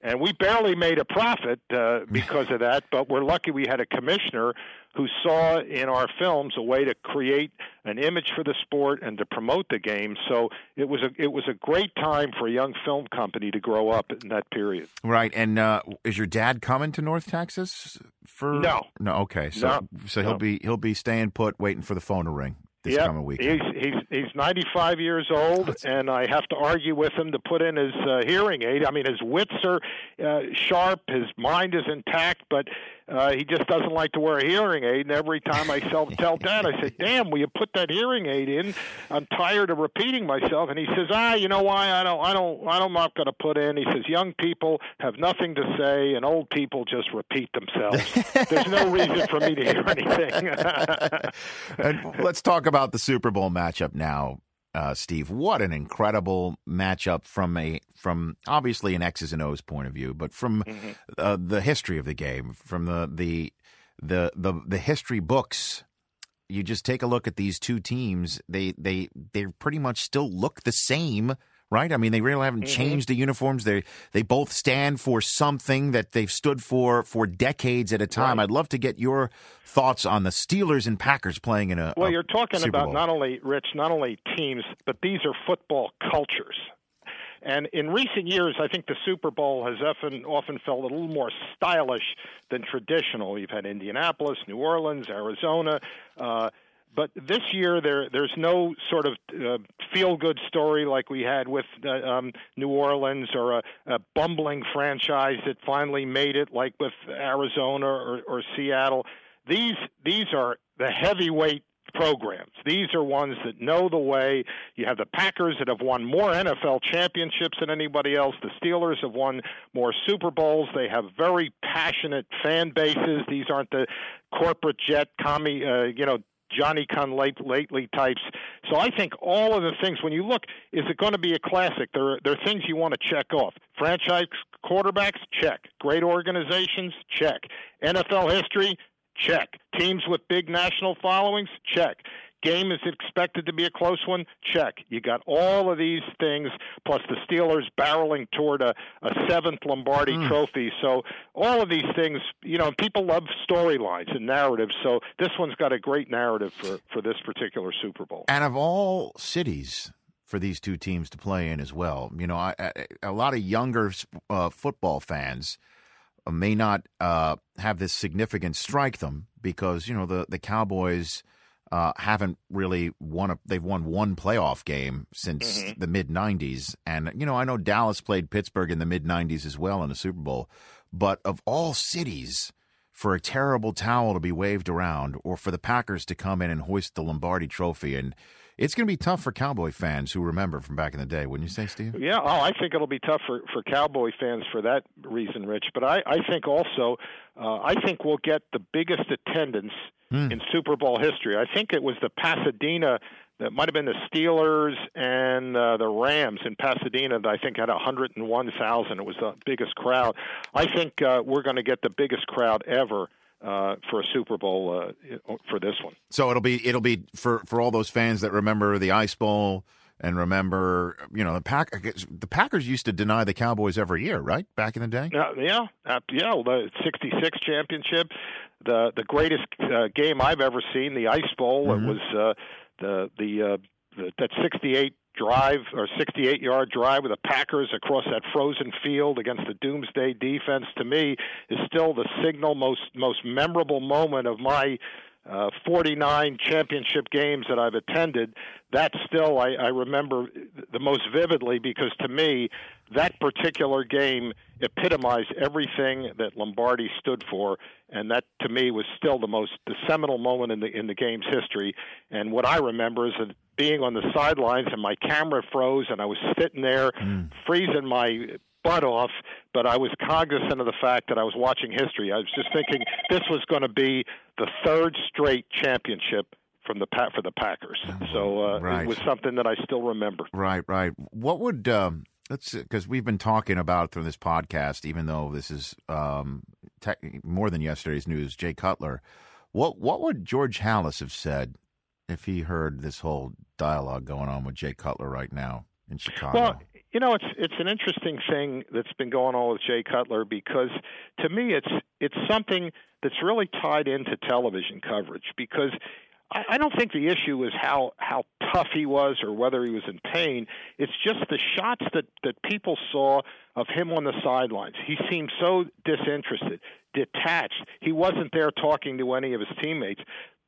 And we barely made a profit uh, because of that, but we're lucky we had a commissioner who saw in our films a way to create an image for the sport and to promote the game. So it was a it was a great time for a young film company to grow up in that period. Right, and uh, is your dad coming to North Texas for? No. no. Okay, so No, so he'll no. be he'll be staying put, waiting for the phone to ring. This yep. coming weekend. He's he's he's 95 years old, and I have to argue with him to put in his uh, hearing aid. I mean, his wits are uh, sharp, his mind is intact, but uh, he just doesn't like to wear a hearing aid. And every time I tell, tell Dad, I say, "Damn, will you put that hearing aid in?" I'm tired of repeating myself. And he says, "Ah, you know why? I don't, I don't, I'm not going to put in." He says, "Young people have nothing to say, and old people just repeat themselves. There's no reason for me to hear anything." and let's talk about the Super Bowl matchup now uh, Steve. What an incredible matchup from a from obviously an X's and O's point of view, but from mm-hmm. uh, the history of the game, from the the the the the history books. You just take a look at these two teams. They they they pretty much still look the same right? I mean, they really haven't mm-hmm. changed the uniforms. They they both stand for something that they've stood for for decades at a time. Right. I'd love to get your thoughts on the Steelers and Packers playing in a. Well, a you're talking about not only Rich, not only teams, but these are football cultures. And in recent years, I think the Super Bowl has often often felt a little more stylish than traditional. You've had Indianapolis, New Orleans, Arizona. Uh, but this year, there there's no sort of uh, feel good story like we had with uh, um, New Orleans or a, a bumbling franchise that finally made it, like with Arizona or, or Seattle. These these are the heavyweight programs. These are ones that know the way. You have the Packers that have won more NFL championships than anybody else. The Steelers have won more Super Bowls. They have very passionate fan bases. These aren't the corporate jet commie, uh, you know, Johnny come late, lately types. So I think all of the things when you look, is it going to be a classic? There are, there are things you want to check off. Franchise quarterbacks, check. Great organizations, check. NFL history, check. Teams with big national followings, check. Game is expected to be a close one? Check. You got all of these things, plus the Steelers barreling toward a, a seventh Lombardi mm. trophy. So, all of these things, you know, people love storylines and narratives. So, this one's got a great narrative for, for this particular Super Bowl. And of all cities, for these two teams to play in as well. You know, I, I, a lot of younger uh, football fans may not uh, have this significance strike them because you know the the Cowboys uh, haven't really won a. They've won one playoff game since mm-hmm. the mid '90s, and you know I know Dallas played Pittsburgh in the mid '90s as well in the Super Bowl. But of all cities, for a terrible towel to be waved around, or for the Packers to come in and hoist the Lombardi Trophy, and it's going to be tough for Cowboy fans who remember from back in the day, wouldn't you say, Steve? Yeah, oh, I think it'll be tough for for Cowboy fans for that reason, Rich. But I I think also, uh, I think we'll get the biggest attendance mm. in Super Bowl history. I think it was the Pasadena that might have been the Steelers and uh, the Rams in Pasadena that I think had 101,000. It was the biggest crowd. I think uh, we're going to get the biggest crowd ever uh, for a Super Bowl uh, for this one. So it'll be it'll be for for all those fans that remember the Ice Bowl and remember, you know, the Pack the Packers used to deny the Cowboys every year, right? Back in the day. Uh, yeah, uh, yeah. Well, the '66 championship, the the greatest uh, game I've ever seen, the Ice Bowl. Mm-hmm. It was uh, the the, uh, the that '68 drive or 68 yard drive with the Packers across that frozen field against the Doomsday defense to me is still the signal most most memorable moment of my uh, 49 championship games that I've attended, that still I, I remember the most vividly because to me, that particular game epitomized everything that Lombardi stood for, and that to me was still the most the seminal moment in the in the game's history. And what I remember is that being on the sidelines and my camera froze, and I was sitting there mm. freezing my butt off, but I was cognizant of the fact that I was watching history. I was just thinking this was going to be the third straight championship from the for the Packers. So uh, right. it was something that I still remember. Right, right. What would um, let's because we've been talking about through this podcast, even though this is um, te- more than yesterday's news. Jay Cutler, what what would George Halas have said if he heard this whole dialogue going on with Jay Cutler right now in Chicago? Well, you know, it's it's an interesting thing that's been going on with Jay Cutler because to me it's it's something that's really tied into television coverage because I, I don't think the issue is how how tough he was or whether he was in pain. It's just the shots that that people saw of him on the sidelines. He seemed so disinterested, detached. He wasn't there talking to any of his teammates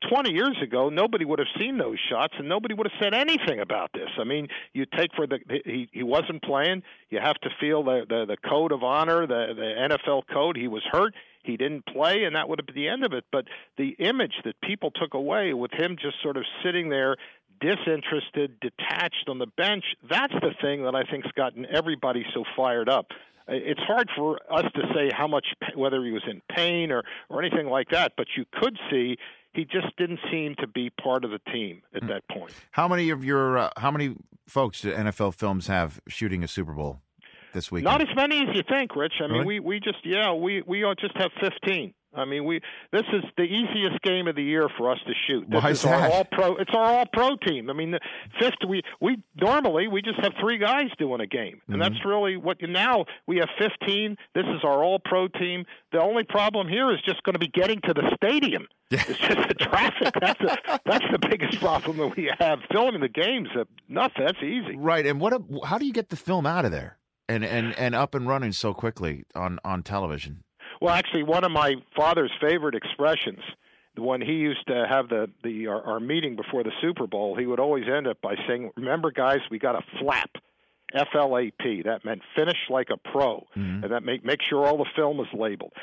20 years ago, nobody would have seen those shots, and nobody would have said anything about this. I mean, you take for the he he wasn't playing. You have to feel the the, the code of honor, the the NFL code. He was hurt. He didn't play, and that would have been the end of it. But the image that people took away with him just sort of sitting there disinterested, detached on the bench, that's the thing that I think's gotten everybody so fired up. It's hard for us to say how much, whether he was in pain or or anything like that, but you could see he just didn't seem to be part of the team at that point. How many of your uh, how many folks do NFL Films have shooting a Super Bowl this week? Not as many as you think, Rich. I mean, Really? we we just yeah we we just have fifteen. I mean, we this is the easiest game of the year for us to shoot. This Why is is our all pro. It's our all pro team. I mean, the fifth we we normally we just have three guys doing a game, and Mm-hmm. that's really what. Now we have fifteen. This is our all pro team. The only problem here is just going to be getting to the stadium. It's just the traffic. That's the, that's the biggest problem that we have. Filming the games, uh, nothing. That's easy. Right, and what? How do you get the film out of there and and and up and running so quickly on on television? Well, actually, one of my father's favorite expressions, when he used to have the the our, our meeting before the Super Bowl, he would always end up by saying, "Remember, guys, we got a flap." F L A P. That meant finish like a pro, and that make make sure all the film is labeled.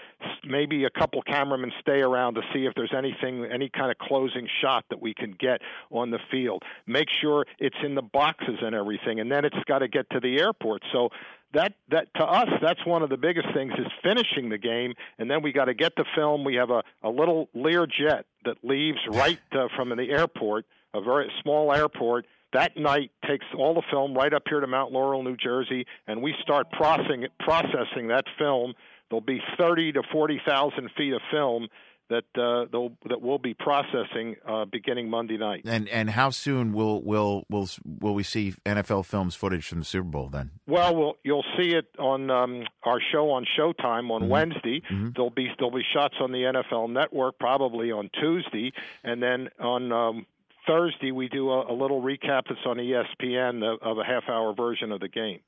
Maybe a couple cameramen stay around to see if there's anything, any kind of closing shot that we can get on the field. Make sure it's in the boxes and everything, and then it's got to get to the airport. So that that to us that's one of the biggest things is finishing the game and then we got to get the film we have a, a little lear jet that leaves right uh, from the airport a very small airport that night takes all the film right up here to Mount Laurel, New Jersey, and we start processing processing that film. There'll be 30 to 40,000 feet of film that uh, they'll, that we'll be processing uh, beginning Monday night. And and how soon will will will will we see NFL Films footage from the Super Bowl then? Well, we'll you'll see it on um, our show on Showtime on Wednesday. There'll be there'll be shots on the NFL Network probably on Tuesday, and then on um, Thursday we do a, a little recap that's on ESPN of, of a half hour version of the game.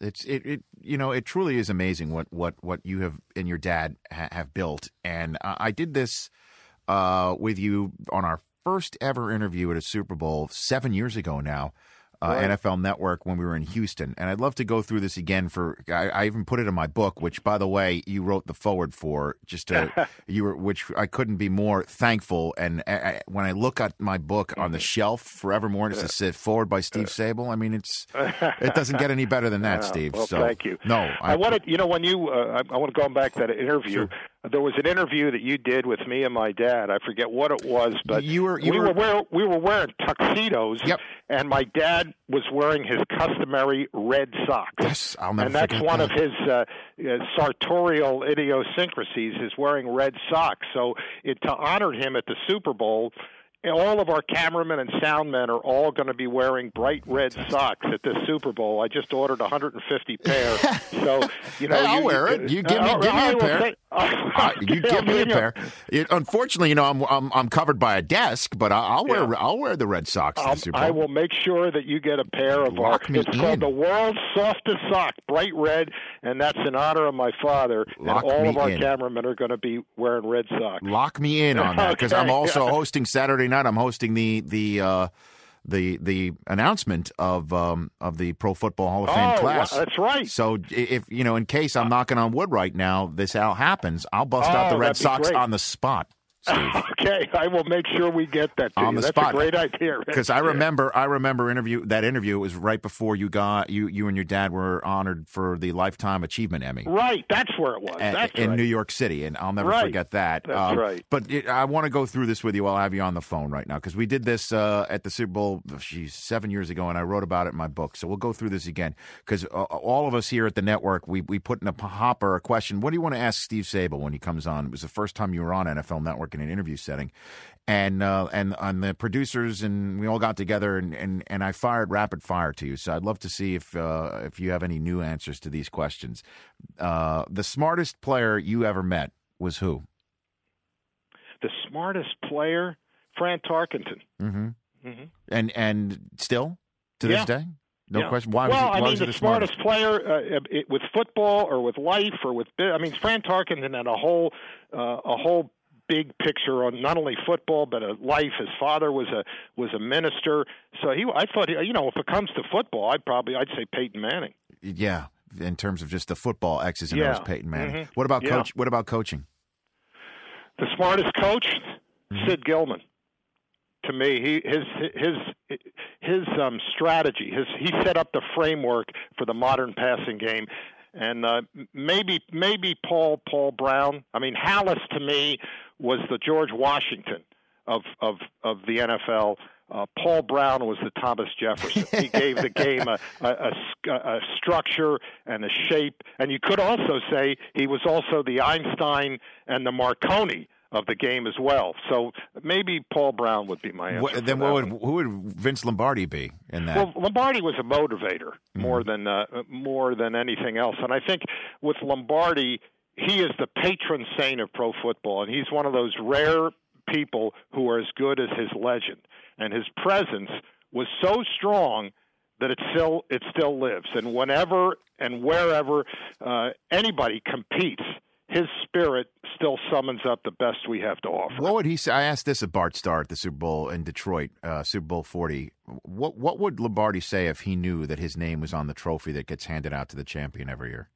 It's it, it you know it truly is amazing what what what you have and your dad ha- have built. And I, I did this uh, with you on our first ever interview at a Super Bowl seven years ago now. Uh, Right. NFL Network when we were in Houston, and I'd love to go through this again. For I, I even put it in my book, which, by the way, you wrote the foreword for. Just to, you were, which I couldn't be more thankful. And I, I, when I look at my book on the shelf forevermore, and it says "Foreword" by Steve Sabol. I mean, it's it doesn't get any better than that, Oh, Steve. Well, so thank you. No, I, wanted, you know, when you, uh, I, I want to go back to that interview. There was an interview that you did with me and my dad. I forget what it was, but You were- you we were- were wear, we were wearing tuxedos. Yep. And my dad was wearing his customary red socks. Yes, I'll never And that's one that. of his uh, uh, sartorial idiosyncrasies is wearing red socks. So it, to honor him at the Super Bowl. All of our cameramen and soundmen are all going to be wearing bright red socks at this Super Bowl. I just ordered 150 pair. so you know, Hey, I'll you, wear it. You give me, Uh, give me a will pair. say- Uh, you give me a pair. It, unfortunately, you know, I'm, I'm I'm covered by a desk, but I- I'll wear I'll wear the Red socks. to I'll, the Super Bowl. I will make sure that you get a pair of Lock our. It's in. called the world's softest sock, bright red, and that's in honor of my father. Lock and all of our in. cameramen are going to be wearing red socks. Lock me in on that because I'm Okay. also hosting Saturday night. I'm hosting the the uh, the the announcement of um, of the Pro Football Hall of Fame Oh, class. wow, that's right. So if you know, in case I'm knocking on wood right now, this all happens, I'll bust out the Oh, Red socks on the spot. Okay, I will make sure we get that on you. the that's spot. a great idea. Because I remember, I remember interview that interview It was right before you got you you and your dad were honored for the lifetime achievement Emmy. Right, that's where it was. a- That's in right. New York City, and I'll never Right. forget that. Um, That's right. But it, I want to go through this with you I'll have you on the phone right now because we did this uh, at the Super Bowl, geez, seven years ago, and I wrote about it in my book. So we'll go through this again because uh, all of us here at the network, we we put in a hopper a question. What do you want to ask Steve Sabol when he comes on? It was the first time you were on NFL Network in an interview setting, and uh, and on the producers and we all got together and, and, and I fired rapid fire to you. So I'd love to see if uh, if you have any new answers to these questions. Uh, the smartest player you ever met was who? the smartest player, Fran Tarkenton. Mm-hmm. hmm And and still to Yeah. this day, no Yeah. question. Why well, was he, why I mean, the, he the smartest, player uh, it, with football or with life or with I mean, Fran Tarkenton had a whole uh, a whole big picture on not only football but a life. His father was a was a minister, so he. I thought, you know, if it comes to football, I'd probably I'd say Peyton Manning. Yeah, in terms of just the football X's and Yeah. O's, Peyton Manning. Mhm. What about Yeah. coach? What about coaching? The smartest coach, Mm-hmm. Sid Gilman. To me, he his his his um, strategy, his he set up the framework for the modern passing game, and uh, maybe maybe Paul Paul Brown. I mean, Halas to me was the George Washington of of of the NFL. Uh, Paul Brown was the Thomas Jefferson. He gave the game a, a, a, a structure and a shape, and you could also say he was also the Einstein and the Marconi of the game as well. So maybe Paul Brown would be my answer. What, then what one. would who would Vince Lombardi be in that? Well, Lombardi was a motivator Mm-hmm. more than uh, more than anything else, and I think with Lombardi, he is the patron saint of pro football, and he's one of those rare people who are as good as his legend, and his presence was so strong that it still it still lives, and whenever and wherever uh, anybody competes. His spirit still summons up the best we have to offer. What would he say? I asked this of Bart Starr at the Super Bowl in Detroit, uh, Super Bowl forty. What what would Lombardi say if he knew that his name was on the trophy that gets handed out to the champion every year?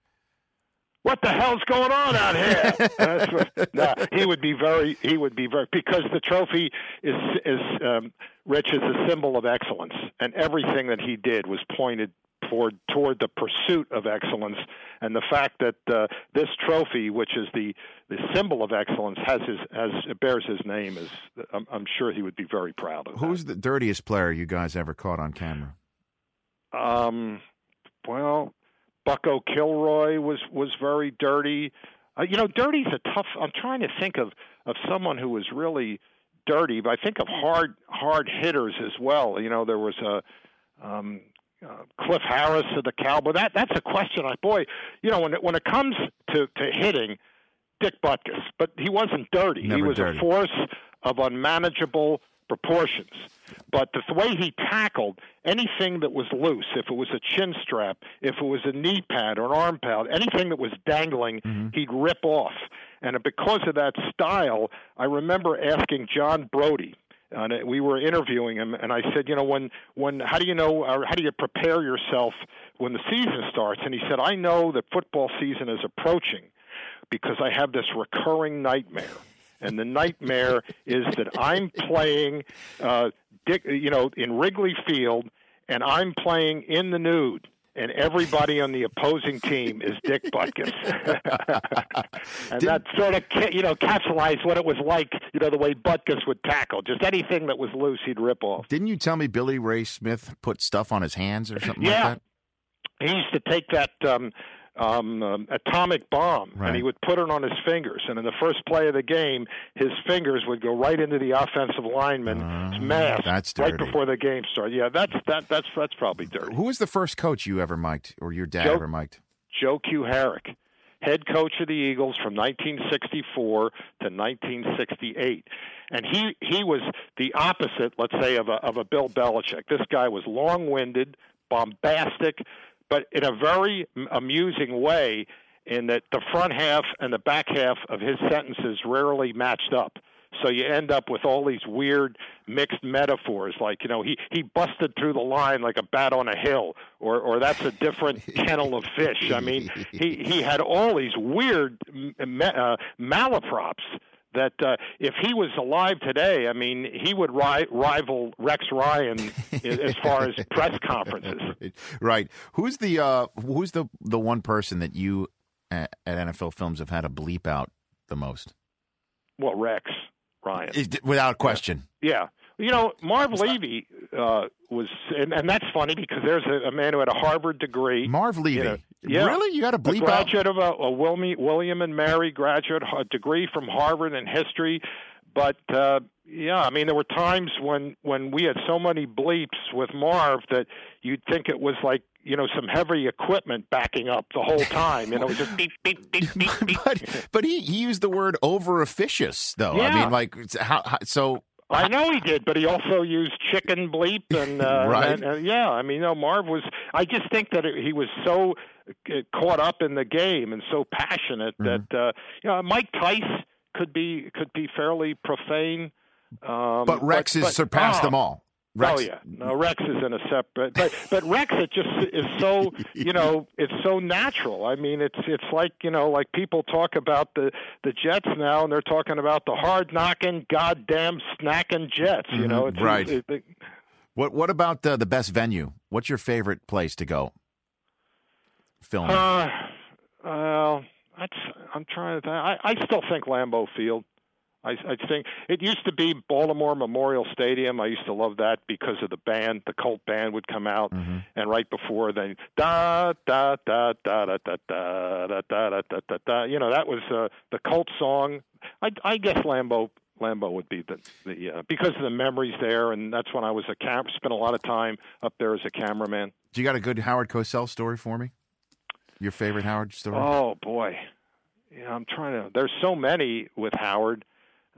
what the hell's going on out here? That's what, no, he would be very, he would be very, because the trophy is, is um, Rich, is a symbol of excellence, and everything that he did was pointed toward toward the pursuit of excellence, and the fact that uh, this trophy, which is the the symbol of excellence, has his has bears his name, is I'm, I'm sure he would be very proud of. Who's the dirtiest player you guys ever caught on camera? Um, well, Bucko Kilroy was was very dirty. Uh, you know, dirty's a tough. I'm trying to think of of someone who was really dirty, but I think of hard hard hitters as well. You know, there was a um, uh, Cliff Harris of the Cowboy. That that's a question. I boy, you know, when it, when it comes to to hitting, Dick Butkus, but he wasn't dirty. Never he was dirty. a force of unmanageable proportions. But the, the way he tackled anything that was loose, if it was a chin strap, if it was a knee pad or an arm pad, anything that was dangling, he'd rip off. And because of that style, I remember asking John Brodie, and we were interviewing him, and I said, you know, when when how do you know, or how do you prepare yourself when the season starts? And he said, I know that football season is approaching because I have this recurring nightmare. And the nightmare is that I'm playing, uh, Dick, you know, in Wrigley Field, and I'm playing in the nude, and everybody on the opposing team is Dick Butkus. and that sort of, you know, capsulized what it was like, you know, the way Butkus would tackle. Just anything that was loose, he'd rip off. Didn't you tell me Billy Ray Smith put stuff on his hands or something Yeah. like that? he used to take that um, um, um, atomic balm Right. and he would put it on his fingers. And in the first play of the game, his fingers would go right into the offensive lineman's mask Ah, that's right before the game started. Yeah, that's that that's that's probably dirty. Who was the first coach you ever mic'd, or your dad Joe- ever mic'd? Joe Kuharich, head coach of the Eagles from 1964 to 1968. And he, he was the opposite, let's say, of a, of a Bill Belichick. This guy was long winded, bombastic, but in a very amusing way, in that the front half and the back half of his sentences rarely matched up. So you end up with all these weird mixed metaphors, like you know he he busted through the line like a bat on a hill, or or that's a different kennel of fish. I mean, he he had all these weird uh, malaprops that uh, if he was alive today, I mean, he would ri- rival Rex Ryan as far as press conferences. Right. Who's the uh, who's the the one person that you at, at NFL Films have had to bleep out the most? Well, Rex Ryan. Is- Without question. Yeah. You know, Marv Levy uh, was, and, and that's funny because there's a, a man who had a Harvard degree. Marv Levy. You know, yeah. Really? You got to a bleep out? graduate of a, a William and Mary graduate, a degree from Harvard in history. But uh, yeah, I mean, there were times when when we had so many bleeps with Marv that you'd think it was like you know some heavy equipment backing up the whole time. You know, it was just beep beep beep beep beep. but but he, he used the word over officious though. Yeah. I mean, like how, how so. I know he did, but he also used chicken bleep and, uh, Right. and, and yeah, I mean, know, Marv was. I just think that he was so uh, caught up in the game and so passionate Mm-hmm. that uh, you know Mike Tice could be could be fairly profane. Um, but Rex has surpassed oh, them all. Rex. Oh yeah, no, Rex is in a separate, but but Rex it just is so you know it's so natural. I mean, it's it's like you know like people talk about the the Jets now, and they're talking about the hard knocking, goddamn snacking Jets. You know, it's, right. What what about uh, the best venue? What's your favorite place to go? Film. Uh, well, that's I'm trying to. Think. I I still think Lambeau Field. I, I think it used to be Baltimore Memorial Stadium. I used to love that because of the band. The Colt band would come out, mm-hmm. and right before then, da da da da da da da da da da da da. Da you know that was uh, the Colt song. I, I guess Lambeau Lambeau would be the the uh, because of the memories there, and that's when I was a cam. Spent a lot of time up there as a cameraman. Do you got a good Howard Cosell story for me? Your favorite Howard story? Oh boy, yeah, I'm trying to. There's so many with Howard.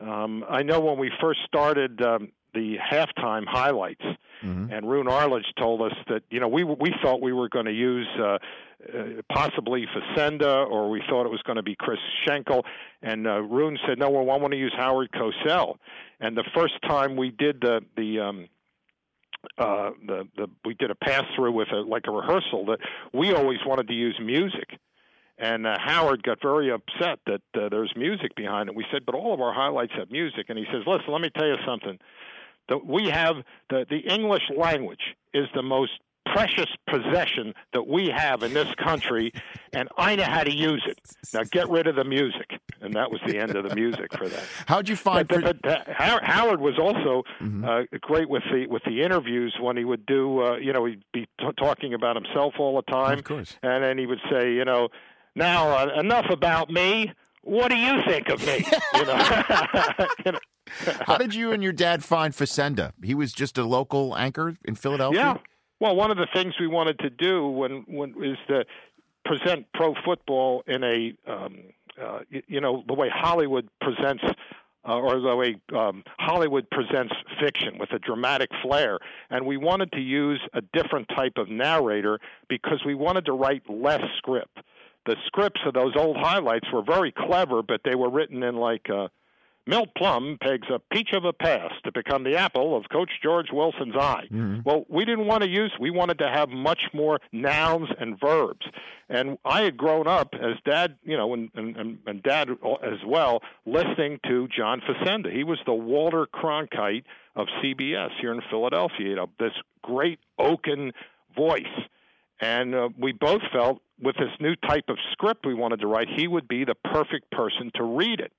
Um, I know when we first started um, the halftime highlights, mm-hmm. and Roone Arledge told us that you know we we thought we were going to use uh, uh, possibly Facenda or we thought it was going to be Chris Schenkel, and uh, Roone said no, well, I want to use Howard Cosell. And the first time we did the the um, uh, the the we did a pass through with a like a rehearsal that we always wanted to use music. And uh, Howard got very upset that uh, there's music behind it. We said, but all of our highlights have music. And he says, listen, let me tell you something. That we have the the English language is the most precious possession that we have in this country, and I know how to use it. Now get rid of the music, and that was the end of the music for that. How'd you find? But, but, but Howard was also Mm-hmm. uh, great with the with the interviews when he would do. Uh, you know, he'd be t- talking about himself all the time, of course, and then he would say, you know, now uh, enough about me. What do you think of me? you know. you know. How did you and your dad find Facenda? He was just a local anchor in Philadelphia. Yeah. Well, one of the things we wanted to do when when is to present pro football in a um, uh, you, you know the way Hollywood presents. Uh, or the way um, Hollywood presents fiction with a dramatic flair. And we wanted to use a different type of narrator because we wanted to write less script. The scripts of those old highlights were very clever, but they were written in like uh, Milt Plum pegs a peach of a pass to become the apple of Coach George Wilson's eye. Mm-hmm. Well, we didn't want to use, we wanted to have much more nouns and verbs. And I had grown up as dad, you know, and, and, and dad as well, listening to John Facenda. He was the Walter Cronkite of CBS here in Philadelphia, you know, this great oaken voice. And uh, we both felt with this new type of script we wanted to write, he would be the perfect person to read it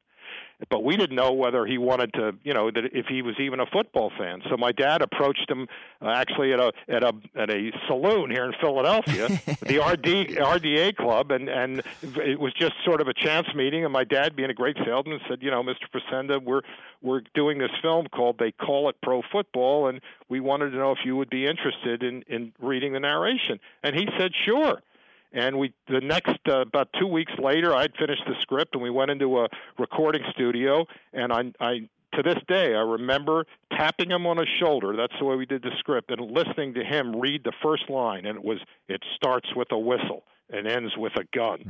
but we didn't know whether he wanted to, you know, that if he was even a football fan. So my dad approached him uh, actually at a at a at a saloon here in Philadelphia, the RD RDA club, and and it was just sort of a chance meeting. And my dad, being a great salesman, said, you know, Mr. Facenda, we're we're doing this film called They Call It Pro Football, and we wanted to know if you would be interested in in reading the narration. And he said, sure. And we, the next uh, about two weeks later, I'd finished the script, and we went into a recording studio. And I, I, to this day, I remember tapping him on his shoulder. That's the way we did the script, and listening to him read the first line, and it was, "It starts with a whistle." and ends with a gun.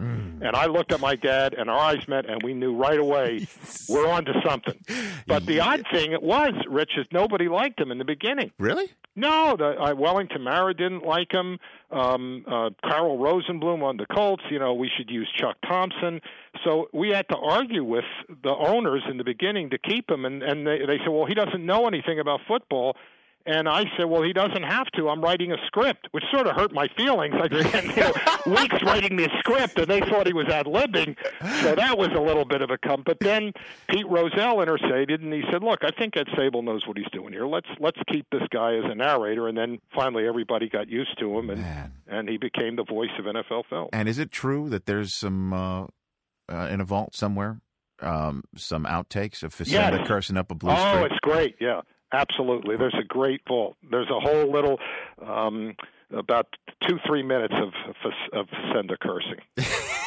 And I looked at my dad, and our eyes met, and we knew right away we're on to something. But the odd thing it was, Rich, is nobody liked him in the beginning. Really? No, the, uh, Wellington Mara didn't like him. Um, uh, Carroll Rosenbloom on the Colts. You know, we should use Chuck Thompson. So we had to argue with the owners in the beginning to keep him, and and they, they said, well, he doesn't know anything about football. And I said, "Well, he doesn't have to. I'm writing a script," which sort of hurt my feelings. I spent you know, weeks writing this script, and they thought he was ad libbing, so that was a little bit of a come. But then Pete Rozelle interceded, and he said, "Look, I think Ed Sabol knows what he's doing here. Let's let's keep this guy as a narrator." And then finally, everybody got used to him, and Man. and he became the voice of NFL film. And is it true that there's some uh, uh, in a vault somewhere, um, some outtakes of Facenda Yes. cursing up a blue Oh, streak? it's great. Yeah, absolutely. There's a great vault. There's a whole little um, about two three minutes of of, of Facenda cursing.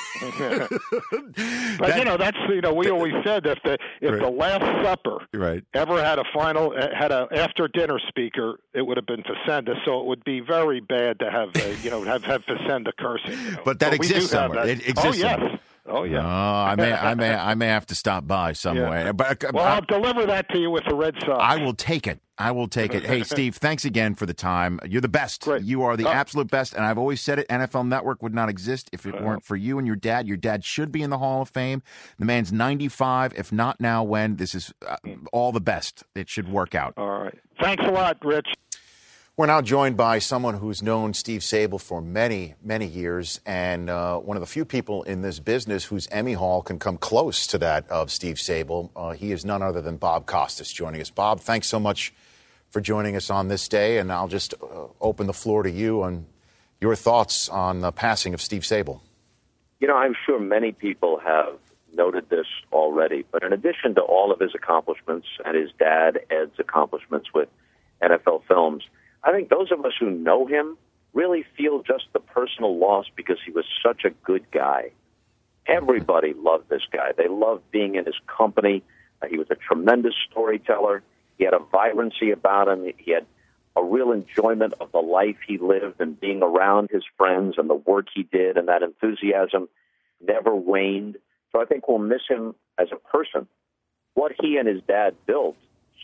but you know that's you know we always said if the if Right. the Last Supper Right. ever had a final uh, had a after dinner speaker, it would have been Facenda. So it would be very bad to have uh, you know have have Facenda cursing. you know. But that do exists somewhere. that. It exists Oh yes. somewhere. Oh yeah. Oh, I may, I may, I may have to stop by somewhere. Yeah. But uh, Well, I, I'll deliver that to you with the Red socks. I will take it. I will take it. Hey, Steve, thanks again for the time. You're the best. You are the Oh. absolute best. And I've always said it NFL Network would not exist if it Uh-huh. weren't for you and your dad. Your dad should be in the Hall of Fame. The man's 95. If not now, when? This is uh, all the best. It should work out. All right. Thanks a lot, Rich. We're now joined by someone who's known Steve Sabol for many, many years, and uh, one of the few people in this business whose Emmy Hall can come close to that of Steve Sabol. Uh, he is none other than Bob Costas joining us. Bob, thanks so much for joining us on this day, and I'll just uh, open the floor to you on your thoughts on the passing of Steve Sabol. You know, I'm sure many people have noted this already, but in addition to all of his accomplishments and his dad, Ed's accomplishments with NFL films, I think those of us who know him really feel just the personal loss because he was such a good guy. Everybody loved this guy. They loved being in his company. Uh, he was a tremendous storyteller. He had a vibrancy about him. He had a real enjoyment of the life he lived and being around his friends and the work he did, and that enthusiasm never waned. So I think we'll miss him as a person. What he and his dad built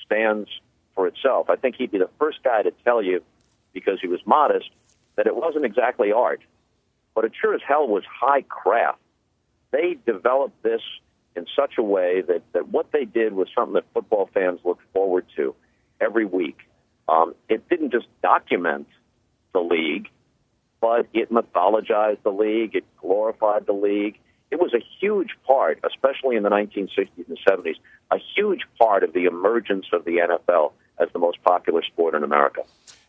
stands for itself. I think he'd be the first guy to tell you, because he was modest, that it wasn't exactly art, but it sure as hell was high craft. They developed this in such a way that, that what they did was something that football fans looked forward to every week. Um, it didn't just document the league, but it mythologized the league, it glorified the league. It was a huge part, especially in the 1960s and 70s, a huge part of the emergence of the NFL as the most popular sport in America.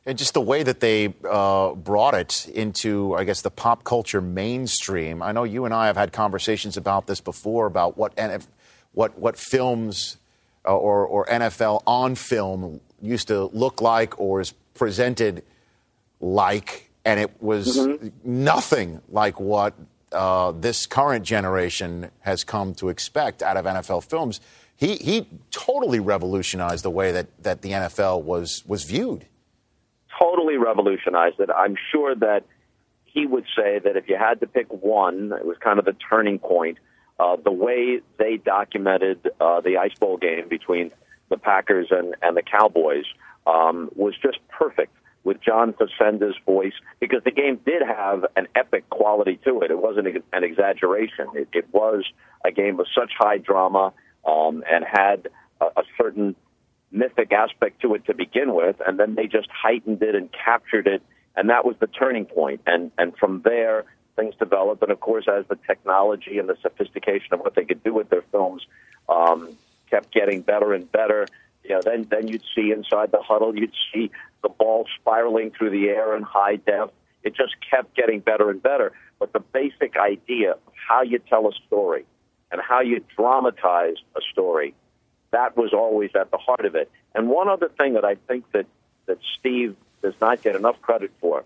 And just the way that they uh, brought it into, I guess, the pop culture mainstream. I know you and I have had conversations about this before about what NF, what what films uh, or or NFL on film used to look like or is presented like, and it was nothing like what uh, this current generation has come to expect out of NFL films. He he totally revolutionized the way that, that the NFL was was viewed. Totally revolutionized it. I'm sure that he would say that if you had to pick one, it was kind of the turning point. Uh, the way they documented uh, the Ice Bowl game between the Packers and, and the Cowboys um, was just perfect with John Facenda's voice because the game did have an epic quality to it. It wasn't an exaggeration. It, it was a game of such high drama um, and had a, a certain mythic aspect to it to begin with, and then they just heightened it and captured it, and that was the turning point. And and from there, things developed, and of course, as the technology and the sophistication of what they could do with their films um, kept getting better and better, you know, then then you'd see inside the huddle, you'd see the ball spiraling through the air in high def. It just kept getting better and better. But the basic idea of how you tell a story and how you dramatize a story that was always at the heart of it. And one other thing that I think that, that Steve does not get enough credit for,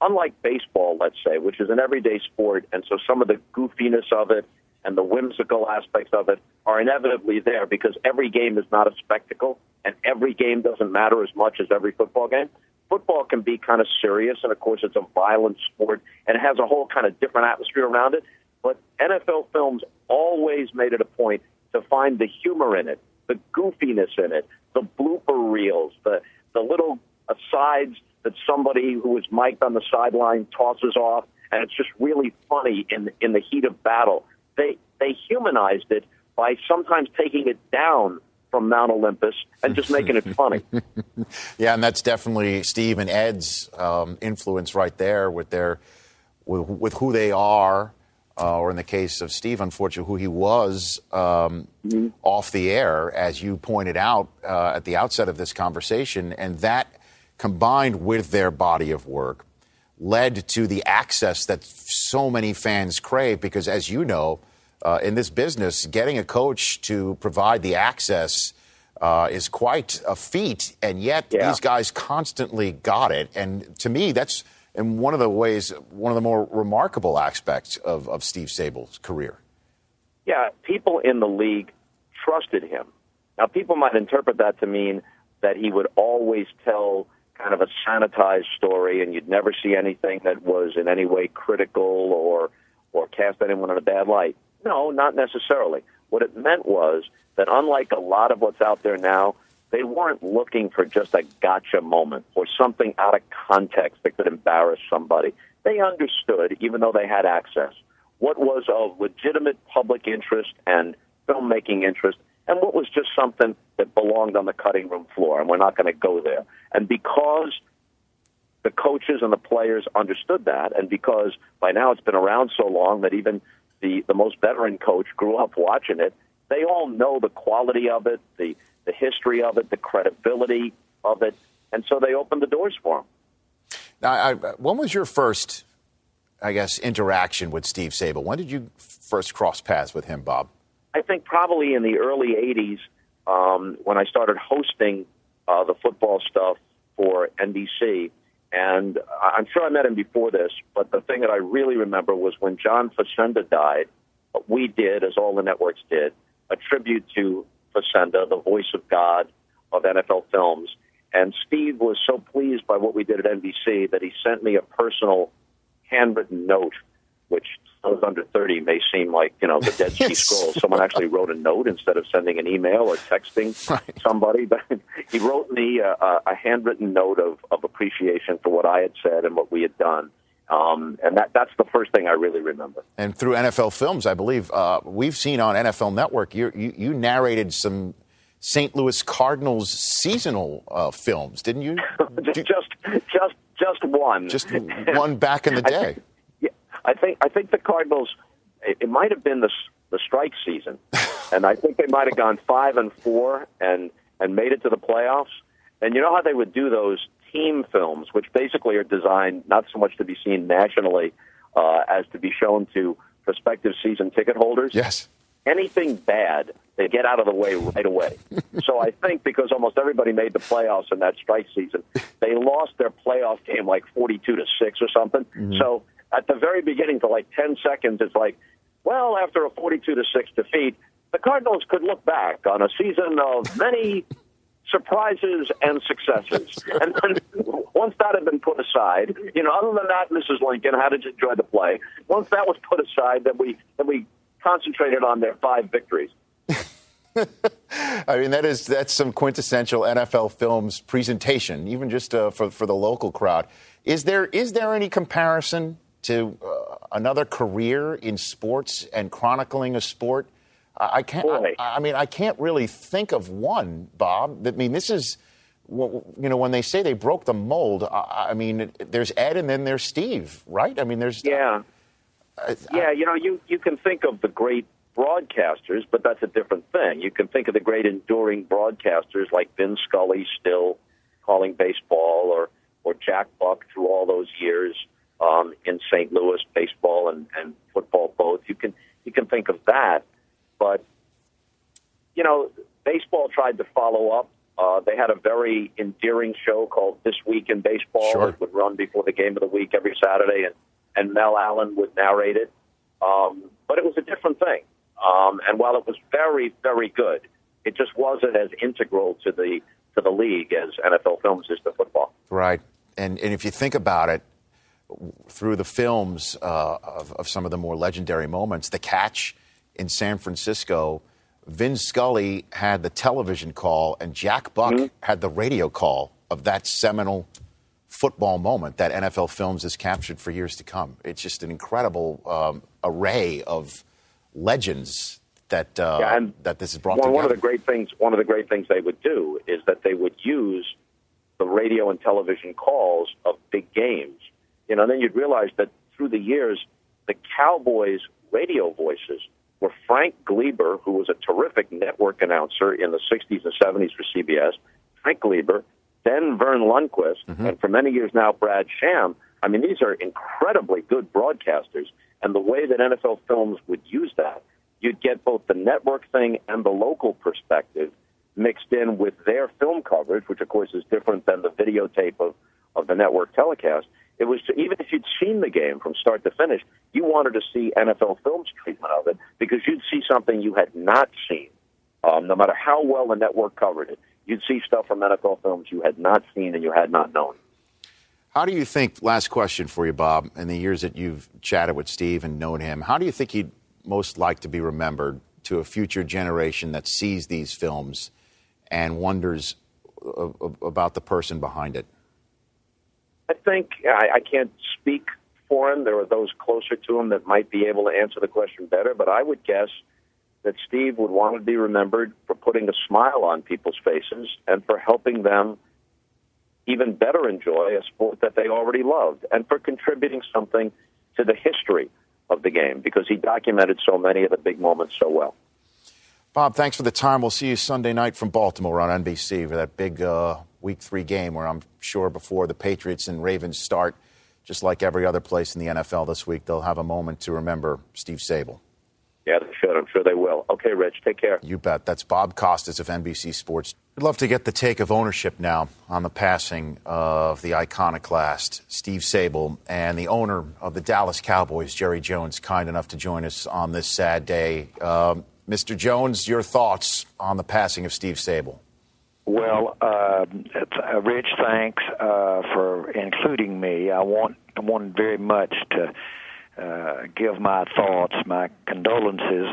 unlike baseball, let's say, which is an everyday sport, and so some of the goofiness of it and the whimsical aspects of it are inevitably there because every game is not a spectacle and every game doesn't matter as much as every football game. Football can be kind of serious, and of course, it's a violent sport and it has a whole kind of different atmosphere around it. But NFL films always made it a point to find the humor in it, the goofiness in it, the blooper reels, the the little asides that somebody who is mic'd on the sideline tosses off, and it's just really funny in in the heat of battle. They they humanized it by sometimes taking it down from Mount Olympus and just making it funny. Yeah, and that's definitely Steve and Ed's um, influence right there with their with, with who they are, uh, or in the case of Steve, unfortunately, who he was um, off the air, as you pointed out uh, at the outset of this conversation, and that combined with their body of work led to the access that so many fans crave. Because, as you know, uh, in this business, getting a coach to provide the access uh, is quite a feat, and yet these guys constantly got it. And to me, that's in one of the ways, one of the more remarkable aspects of, of Steve Sabol's career. Yeah, people in the league trusted him. Now, people might interpret that to mean that he would always tell kind of a sanitized story, and you'd never see anything that was in any way critical or or cast anyone in a bad light. No, not necessarily. What it meant was that unlike a lot of what's out there now, they weren't looking for just a gotcha moment or something out of context that could embarrass somebody. They understood, even though they had access, what was of legitimate public interest and filmmaking interest and what was just something that belonged on the cutting room floor. And we're not going to go there. And because the coaches and the players understood that, and because by now it's been around so long that even the, the most veteran coach grew up watching it, they all know the quality of it, the, the history of it, the credibility of it, and so they opened the doors for him. Now, I, when was your first, I guess, interaction with Steve Sabol? When did you first cross paths with him, Bob? I think probably in the early 80s um, when I started hosting uh, the football stuff for NBC. And I'm sure I met him before this, but the thing that I really remember was when John Facenda died, we did, as all the networks did, a tribute to Facenda, the voice of God of NFL films. And Steve was so pleased by what we did at NBC that he sent me a personal handwritten note, which I was under 30 may seem like, you know, the Dead Sea Scrolls. Someone actually wrote a note instead of sending an email or texting somebody. But he wrote me a, a handwritten note of, of appreciation for what I had said and what we had done. Um, and that, that's the first thing I really remember. And through NFL Films, I believe, uh, we've seen on NFL Network, you, you, you narrated some St. Louis Cardinals seasonal uh, films, didn't you? just, just, just one. Just one back in the day. I think I think the Cardinals. It, it might have been the the strike season, and I think they might have gone five and four and and made it to the playoffs. And you know how they would do those team films, which basically are designed not so much to be seen nationally uh, as to be shown to prospective season ticket holders. Yes. Anything bad, they get out of the way right away. so I think because almost everybody made the playoffs in that strike season, they lost their playoff game like forty-two to six or something. Mm-hmm. So at the very beginning, for like 10 seconds, it's like, well, after a 42 to 6 defeat, the Cardinals could look back on a season of many surprises and successes. And then once that had been put aside, you know, other than that, Mrs. Lincoln, how did you enjoy the play? Once that was put aside, then we then we concentrated on their five victories. I mean, that is that's some quintessential NFL films presentation, even just uh, for for the local crowd. Is there is there any comparison to uh, another career in sports and chronicling a sport? I, can't. I, I, mean, I can't really think of one, Bob. I mean, this is. You know, when they say they broke the mold, I, I mean, there's Ed and then there's Steve, right? I mean, there's yeah, yeah. You know, you you can think of the great broadcasters, but that's a different thing. You can think of the great enduring broadcasters like Vin Scully still calling baseball, or or Jack Buck through all those years um, in St. Louis, baseball and, and football both. You can you can think of that, but you know, baseball tried to follow up. Uh, they had a very endearing show called This Week in Baseball. Sure. It would run before the game of the week every Saturday, and and Mel Allen would narrate it. Um, but it was a different thing. Um, and while it was very, very good, it just wasn't as integral to the to the league as NFL Films is to football. Right. And and if you think about it, through the films uh, of, of some of the more legendary moments, the catch in San Francisco, Vin Scully had the television call, and Jack Buck mm-hmm. had the radio call of that seminal football moment that NFL Films has captured for years to come. It's just an incredible um, array of legends that uh, yeah, and that this is brought one, together. One of the great things, one of the great things they would do is that they would use the radio and television calls of big games. You know, and then you'd realize that through the years, the Cowboys' radio voices were Frank Glieber, who was a terrific network announcer in the 60s and 70s for CBS, Frank Glieber, then Verne Lundquist, Mm-hmm. and for many years now, Brad Sham. I mean, these are incredibly good broadcasters. And the way that NFL Films would use that, you'd get both the network thing and the local perspective mixed in with their film coverage, which of course is different than the videotape of, of the network telecast. It was to, even if you'd seen the game from start to finish, you wanted to see NFL Films treatment of it because you'd see something you had not seen. Um, no matter how well the network covered it, you'd see stuff from NFL Films you had not seen and you had not known. How do you think, last question for you, Bob, in the years that you've chatted with Steve and known him, how do you think he'd most like to be remembered to a future generation that sees these films and wonders about the person behind it? I think I, I can't speak for him. There are those closer to him that might be able to answer the question better, but I would guess that Steve would want to be remembered for putting a smile on people's faces and for helping them even better enjoy a sport that they already loved and for contributing something to the history of the game because he documented so many of the big moments so well. Bob, thanks for the time. We'll see you Sunday night from Baltimore on NBC for that big uh, week three game where I'm sure before the Patriots and Ravens start, just like every other place in the NFL this week, they'll have a moment to remember Steve Sabol. Yeah, they should. I'm sure they will. Okay, Rich, take care. You bet. That's Bob Costas of NBC Sports. I'd love to get the take of ownership now on the passing of the iconoclast, Steve Sabol, and the owner of the Dallas Cowboys, Jerry Jones, kind enough to join us on this sad day. Um, Mr. Jones, your thoughts on the passing of Steve Sabol? Well, uh, uh, Rich, thanks uh, for including me. I want I want very much to uh, give my thoughts, my condolences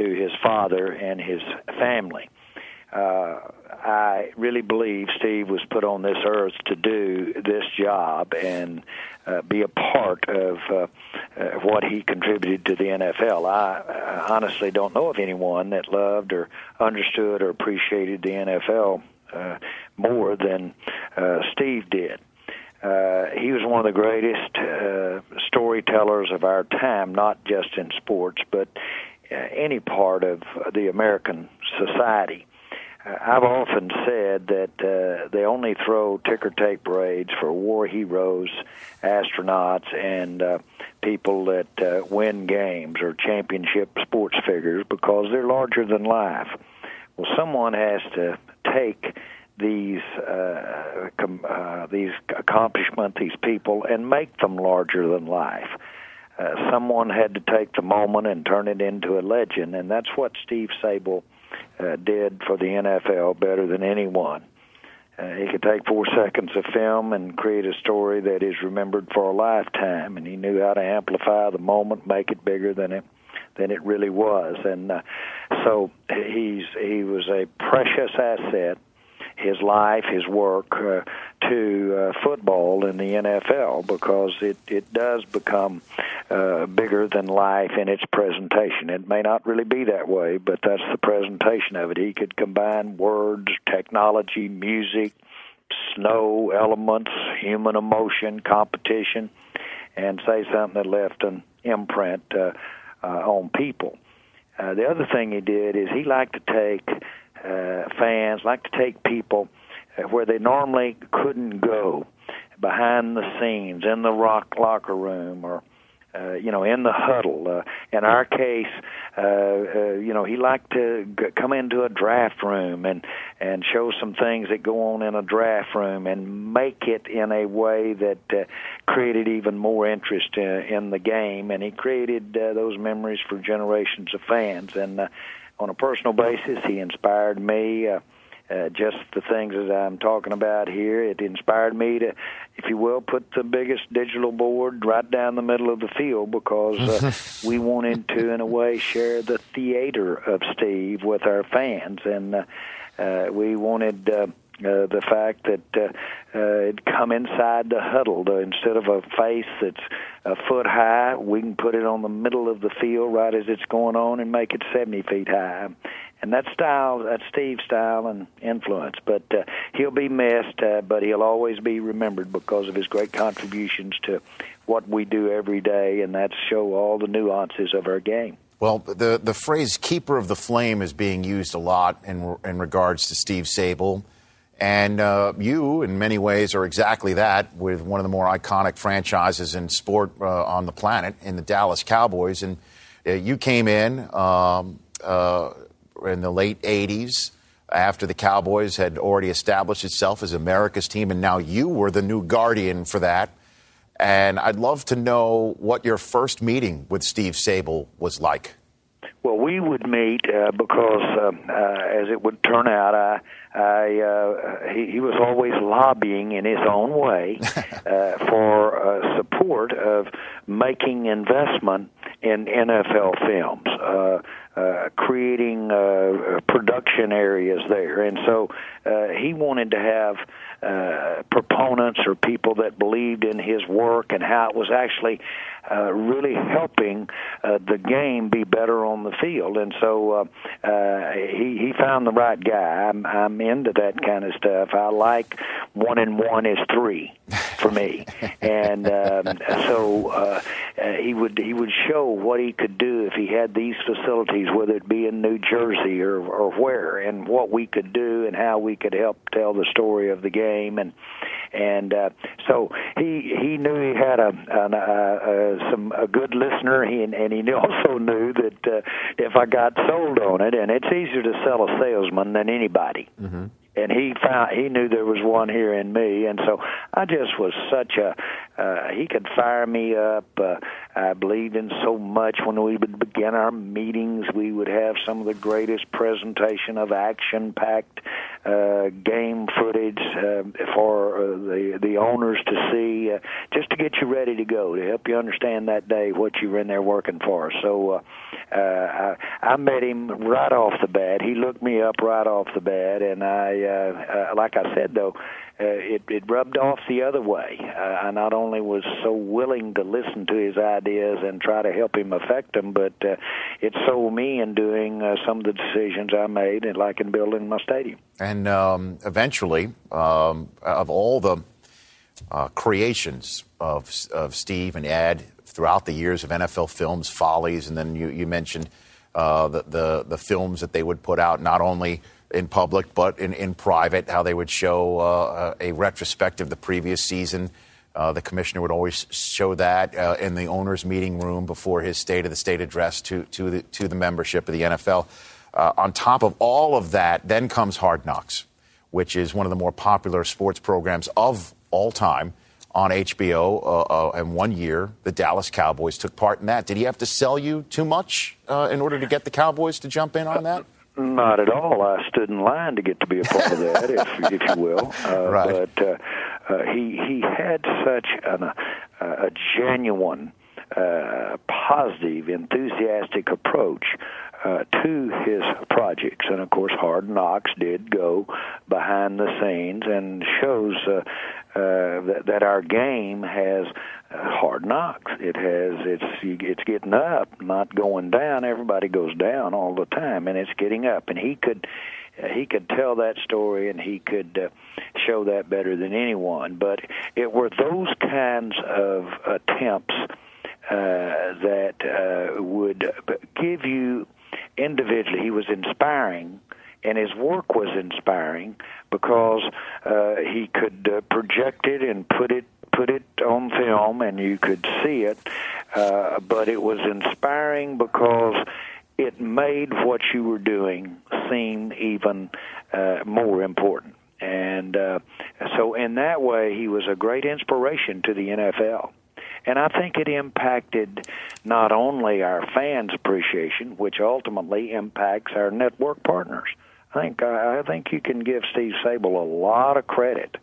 to his father and his family. Uh, I really believe Steve was put on this earth to do this job and uh, be a part of uh, uh, what he contributed to the NFL. I, I honestly don't know of anyone that loved or understood or appreciated the NFL uh, more than uh, Steve did. Uh, he was one of the greatest uh, storytellers of our time, not just in sports, but uh, any part of the American society. Uh, I've often said that uh, they only throw ticker tape parades for war heroes, astronauts, and uh, people that uh, win games or championship sports figures because they're larger than life. Well, someone has to take these uh, com- uh, these accomplishments, these people, and make them larger than life. Uh, someone had to take the moment and turn it into a legend, and that's what Steve Sabol uh, did for the NFL better than anyone. Uh, he could take four seconds of film and create a story that is remembered for a lifetime, and he knew how to amplify the moment, make it bigger than it than it really was. And uh, so he's he was a precious asset his life, his work uh, to uh, football in the NFL because it it does become uh, bigger than life in its presentation. It may not really be that way, but that's the presentation of it. He could combine words, technology, music, snow elements, human emotion, competition, and say something that left an imprint uh, uh, on people. Uh, the other thing he did is he liked to take uh, fans, liked to take people uh, where they normally couldn't go, behind the scenes, in the rock locker room, or uh, you know, in the huddle. Uh, in our case, uh, uh, you know, he liked to g- come into a draft room and and show some things that go on in a draft room and make it in a way that uh, created even more interest in, uh, in the game. And he created uh, those memories for generations of fans. And uh, on a personal basis, he inspired me. Uh, uh, just the things that I'm talking about here. It inspired me to, if you will, put the biggest digital board right down the middle of the field because uh, we wanted to, in a way, share the theater of Steve with our fans, and uh, uh, we wanted. Uh, uh, the fact that uh, uh, it come inside the huddle uh, instead of a face that's a foot high, we can put it on the middle of the field right as it's going on and make it 70 feet high and that style, that's Steve's style and influence. But uh, he'll be missed, uh, but he'll always be remembered because of his great contributions to what we do every day, and that's show all the nuances of our game. Well, the the phrase "keeper of the flame" is being used a lot in in regards to Steve Sabol. And uh, you, in many ways, are exactly that with one of the more iconic franchises in sport uh, on the planet in the Dallas Cowboys. And uh, you came in um, uh, in the late 80s after the Cowboys had already established itself as America's team, and now you were the new guardian for that. And I'd love to know what your first meeting with Steve Sabol was like. Well, we would meet uh, because, uh, uh, as it would turn out, I, I uh, he, he was always lobbying in his own way uh, for uh, support of making investment in NFL films, uh, uh, creating uh, production areas there, and so uh, he wanted to have uh, proponents or people that believed in his work and how it was actually uh, really helping uh, the game be better on the field. And so uh, uh, he he found the right guy. I'm I'm into that kind of stuff. I like one and one is three for me, and um, so uh, uh, he would he would show what he could do if he had these facilities, whether it be in New Jersey or or where, and what we could do and how we could help tell the story of the game and and uh, so he he knew he had a, an, uh, uh, some a good listener. He and, and he also knew that uh, if I got sold on it, and it's easier to sell a salesman than anybody. Mm-hmm and he found he knew there was one here in me and so i just was such a uh he could fire me up. Uh i believed in so much when we would begin our meetings we would have some of the greatest presentation of action packed uh game footage uh, for uh, the the owners to see uh, just to get you ready to go to help you understand that day what you were in there working for. So uh uh I, I met him right off the bat. He looked me up right off the bat and i uh, uh, like I said though, uh, it it rubbed off the other way. Uh, I not only was so willing to listen to his ideas and try to help him affect them, but uh, it sold me in doing uh, some of the decisions I made, and like in building my stadium. And um, eventually, um, of all the uh, creations of of Steve and Ed throughout the years of NFL films, follies, and then you you mentioned uh, the, the the films that they would put out not only in public, but in, in private, how they would show uh, a retrospective the previous season. Uh, the commissioner would always show that uh, in the owners' meeting room before his State of the State address to, to, the, to the membership of the NFL. Uh, on top of all of that, then comes Hard Knocks, which is one of the more popular sports programs of all time on HBO. Uh, uh, and one year, the Dallas Cowboys took part in that. Did he have to sell you too much in order to get the Cowboys to jump in on that? Not at all. I stood in line to get to be a part of that, if if you will. Uh, right. But uh, uh, he he had such an, uh, a genuine, uh, positive, enthusiastic approach uh, to his projects, and of course, Hard Knocks did go behind the scenes and shows uh, uh, that, that our game has hard knocks. It has it's it's getting up, not going down. Everybody goes down all the time, and it's getting up. And he could he could tell that story, and he could uh, show that better than anyone. But it were those kinds of attempts uh, that uh, would give you individually. He was inspiring and his work was inspiring because uh, he could uh, project it and put it put it on film and you could see it uh, but it was inspiring because it made what you were doing seem even uh, more important and uh, so in that way he was a great inspiration to the NFL and I think it impacted not only our fans' appreciation, which ultimately impacts our network partners. I think I think you can give Steve Sabol a lot of credit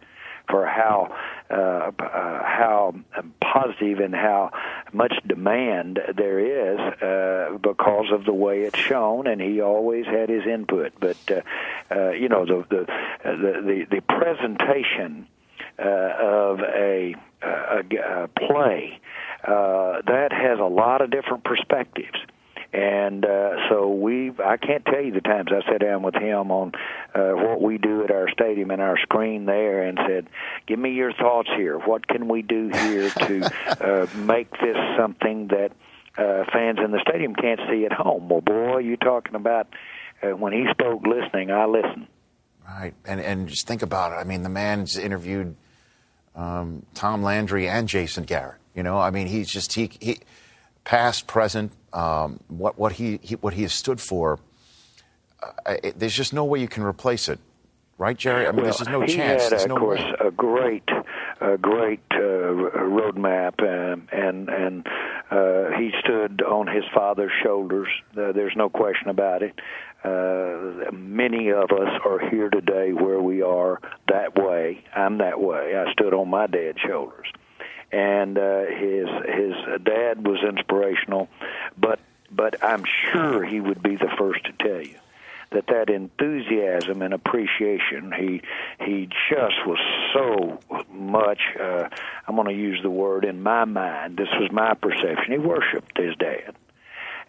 for how uh, uh, how positive and how much demand there is uh, because of the way it's shown, and he always had his input. But uh, uh, you know the the the, the, presentation uh, of a, a, a play uh, that has a lot of different perspectives and uh, so we I can't tell you the times I sat down with him on uh, what we do at our stadium and our screen there and said, "Give me your thoughts here. What can we do here to uh, make this something that uh, fans in the stadium can't see at home?" Well, boy, you talking about uh, when he spoke listening, I listened. Right, and and just think about it. I mean, the man's interviewed um, Tom Landry and Jason Garrett. You know, I mean, he's just he he past, present, um, what what he, he, what he has stood for. Uh, it, there's just no way you can replace it, right, Jerry? I mean, well, there's just no he chance. Had, there's of no course, way. a great, a great uh, roadmap, um, and and uh, he stood on his father's shoulders. Uh, there's no question about it. Uh, many of us are here today where we are that way. I'm that way. I stood on my dad's shoulders and uh, his his dad was inspirational, but but I'm sure he would be the first to tell you that that enthusiasm and appreciation he he just was so much uh I'm going to use the word in my mind this was my perception he worshiped his dad.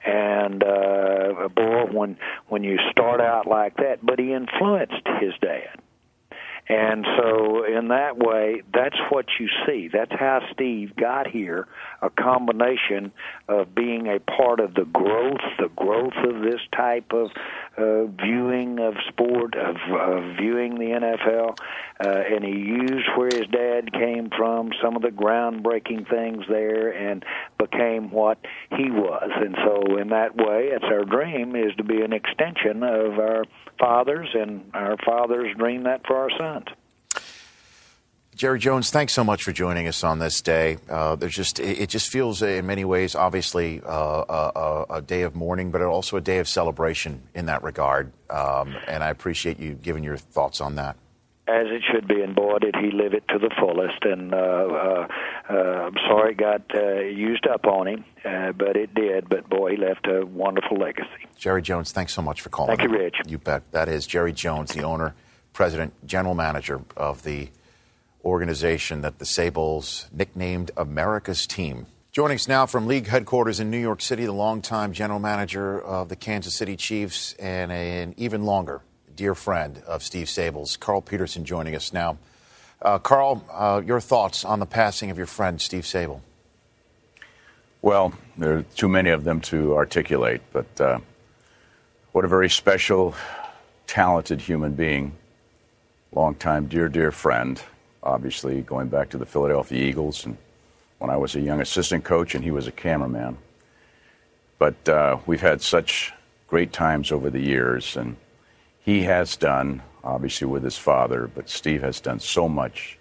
And uh boy when when you start out like that but he influenced his dad and so, in that way, that's what you see. That's how Steve got here a combination of being a part of the growth, the growth of this type of uh, viewing of sport, of, of viewing the NFL. Uh, and he used where his dad came from, some of the groundbreaking things there, and became what he was. And so, in that way, it's our dream is to be an extension of our fathers, and our fathers dream that for our sons. Jerry Jones, thanks so much for joining us on this day. Uh, there's just it, it, just feels in many ways, obviously, uh, a, a, day of mourning, but also a day of celebration in that regard. Um, and I appreciate you giving your thoughts on that. As it should be, and boy, did he live it to the fullest. And uh, uh, uh I'm sorry it got uh, used up on him, but it did. But boy, he left a wonderful legacy. Jerry Jones, thanks so much for calling. Thank you, Rich. You bet. That is Jerry Jones, the owner, president, general manager of the organization that the Sabols nicknamed America's Team. Joining us now from league headquarters in New York City, the longtime general manager of the Kansas City Chiefs and an even longer dear friend of Steve Sabol's, Carl Peterson, joining us now. Uh, Carl, uh, your thoughts on the passing of your friend Steve Sabol? Well, there are too many of them to articulate, but uh, what a very special, talented human being, longtime dear, dear friend obviously going back to the Philadelphia Eagles and when I was a young assistant coach and he was a cameraman. But uh, we've had such great times over the years, and he has done, obviously with his father, but Steve has done so much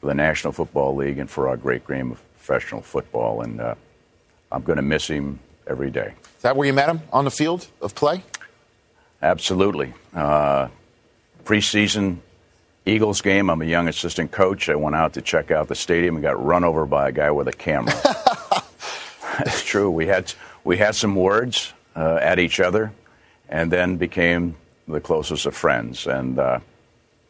for the National Football League and for our great game of professional football, and uh, I'm going to miss him every day. Is that where you met him on the field of play? Absolutely. Uh, preseason Eagles game. I'm a young assistant coach. I went out to check out the stadium and got run over by a guy with a camera. That's true. We had we had some words uh, at each other, and then became the closest of friends. And uh,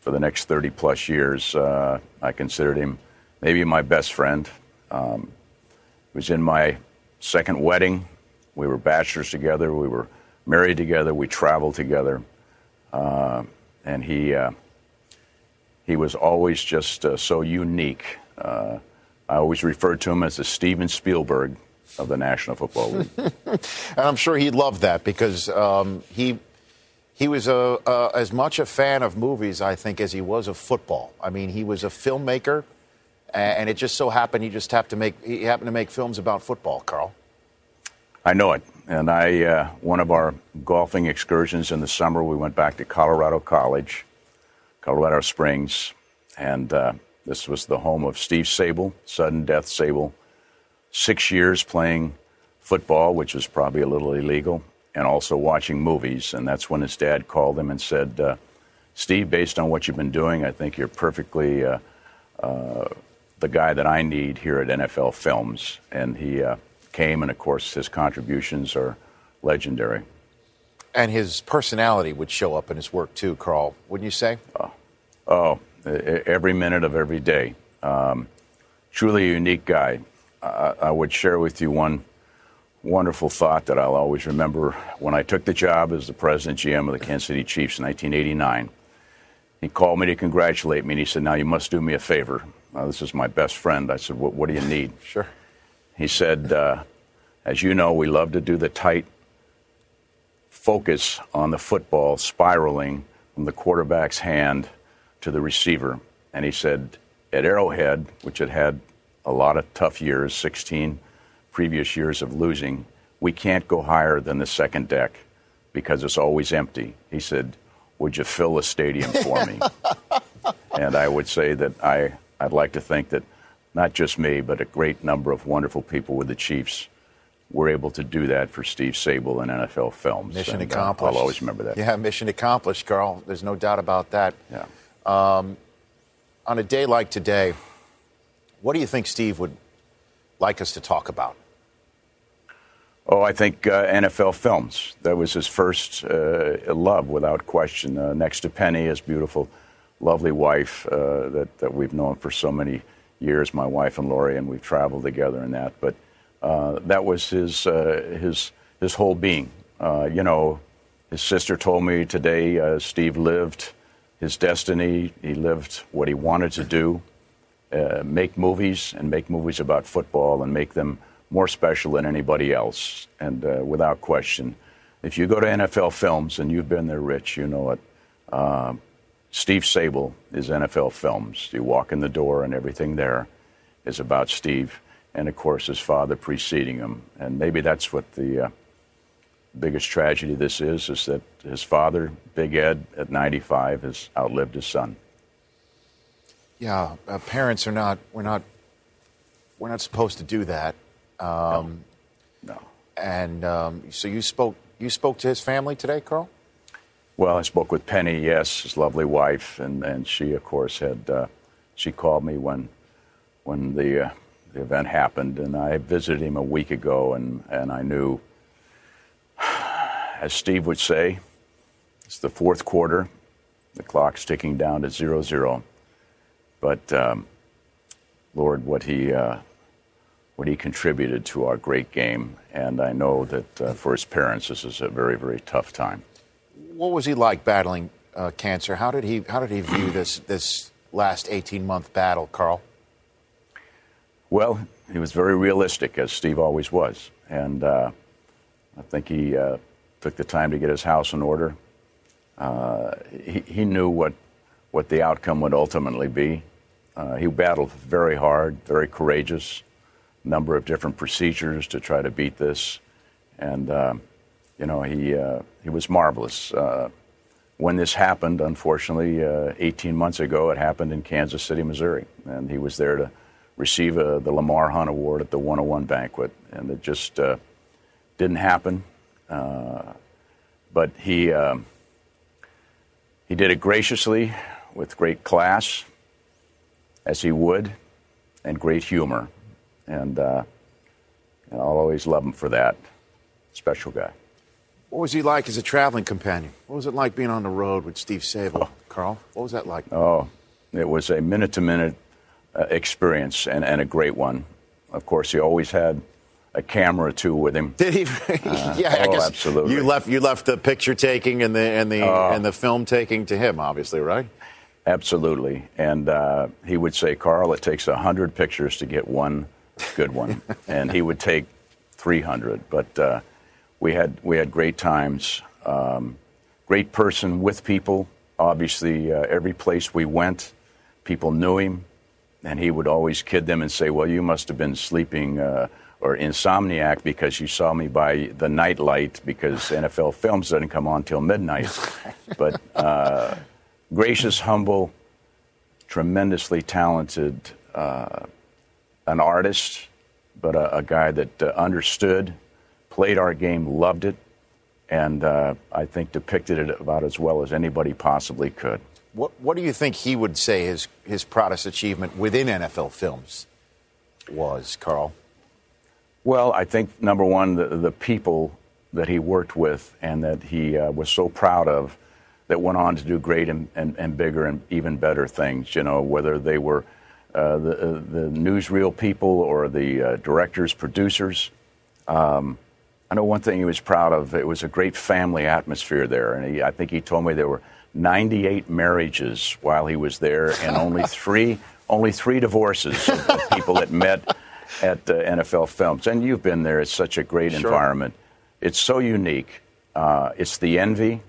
for the next 30 plus years, uh, I considered him maybe my best friend. Um, it was in my second wedding. We were bachelors together. We were married together. We traveled together, uh, and he uh, he was always just uh, so unique. Uh, I always referred to him as the Steven Spielberg of the National Football League. and I'm sure he loved that because um, he he was a, uh, as much a fan of movies, I think, as he was of football. I mean, he was a filmmaker, and it just so happened he just happened to make he happened to make films about football. Carl. I know it, and I uh, one of our golfing excursions in the summer, we went back to Colorado College Colorado Springs, and uh, this was the home of Steve Sabol, sudden death Sabol. Six years playing football, which was probably a little illegal, and also watching movies. And that's when his dad called him and said, uh, Steve, based on what you've been doing, I think you're perfectly uh, uh the guy that I need here at NFL Films. And he uh, came, and of course, his contributions are legendary and his personality would show up in his work too, Carl. Wouldn't you say? Oh, oh every minute of every day. Um, truly a unique guy. Uh, I would share with you one wonderful thought that I'll always remember. When I took the job as the president GM of the Kansas City Chiefs in 1989, he called me to congratulate me, and he said, "Now you must do me a favor." Uh, this is my best friend. I said, "What, what do you need?" Sure. He said, uh, "As you know, we love to do the tight focus on the football spiraling from the quarterback's hand to the receiver. And he said, at Arrowhead, which had had a lot of tough years, 16 previous years of losing, we can't go higher than the second deck because it's always empty. He said, Would you fill the stadium for me? and I would say that I, I'd like to think that not just me, but a great number of wonderful people with the Chiefs we're able to do that for Steve Sabol and NFL Films. Mission and, accomplished. Uh, I'll always remember that. Yeah, mission accomplished, Carl. There's no doubt about that. Yeah. Um, on a day like today, what do you think Steve would like us to talk about? Oh, I think uh, NFL films. That was his first uh, love, without question. Uh, next to Penny, his beautiful, lovely wife uh, that, that we've known for so many years, my wife and Lori, and we've traveled together in that. But uh, that was his, uh, his, his whole being. you know, his sister told me today Steve lived his destiny. He lived what he wanted to do make movies and make movies about football and make them more special than anybody else. And uh, without question, if you go to NFL Films and you've been there, Rich, you know it. Uh, Steve Sabol is NFL Films. You walk in the door, and everything there is about Steve, and of course his father preceding him. And maybe that's what the uh, biggest tragedy this is: is that his father, Big Ed, at 95, has outlived his son. Yeah, uh, parents are not. We're not. We're not supposed to do that. Um, no. no. And um, so you spoke. You spoke to his family today, Carl. Well, I spoke with Penny, yes, his lovely wife, and, and she, of course, had uh, she called me when when the uh, the event happened, and I visited him a week ago, and and I knew, as Steve would say, it's the fourth quarter, the clock's ticking down to zero zero, but um, Lord, what he uh, what he contributed to our great game. And I know that uh, for his parents, this is a very, very tough time. What was he like battling uh, cancer? How did he How did he view this this last eighteen month battle, Carl? Well, he was very realistic, as Steve always was, and uh, I think he uh, took the time to get his house in order. Uh, he, he knew what what the outcome would ultimately be. Uh, he battled very hard, very courageous a number of different procedures to try to beat this. And, uh, you know, he, uh, he was marvelous. When this happened, unfortunately, uh, 18 months ago, it happened in Kansas City, Missouri. And he was there to receive uh, the Lamar Hunt Award at the 101 banquet. And it just uh, didn't happen. but he, um, he did it graciously, with great class, as he would, and great humor and, uh, and I'll always love him for that. Special guy. What was he like as a traveling companion? What was it like being on the road with Steve Sabol, oh. Carl? What was that like? Oh, it was a minute to minute experience and, and a great one. Of course, he always had a camera or two with him. Did he? uh, yeah, I oh, guess absolutely. You left you left the picture taking and the and the uh, and the film taking to him, obviously, right? Absolutely. And uh, he would say, Carl, it takes hundred pictures to get one good one, and he would take 300. But uh, we had we had great times. Um, great person with people. Obviously, uh, every place we went, people knew him, and he would always kid them and say, "Well, you must have been sleeping." Uh, or insomniac because you saw me by the night light because NFL films doesn't come on till midnight. but uh, gracious, humble, tremendously talented, uh, an artist, but a, a guy that uh, understood, played our game, loved it, and uh, I think depicted it about as well as anybody possibly could. What What do you think he would say his his proudest achievement within NFL films was, Carl? Well, I think number one, the, the people that he worked with and that he uh, was so proud of that went on to do great and, and, and bigger and even better things. You know, whether they were uh, the, uh, the newsreel people or the uh, directors, producers. Um, I know one thing he was proud of. It was a great family atmosphere there, and he, I think he told me there were 98 marriages while he was there, and only three only three divorces of, of people that met at uh, NFL Films. And you've been there. It's such a great sure. environment. It's so unique. Uh, it's the envy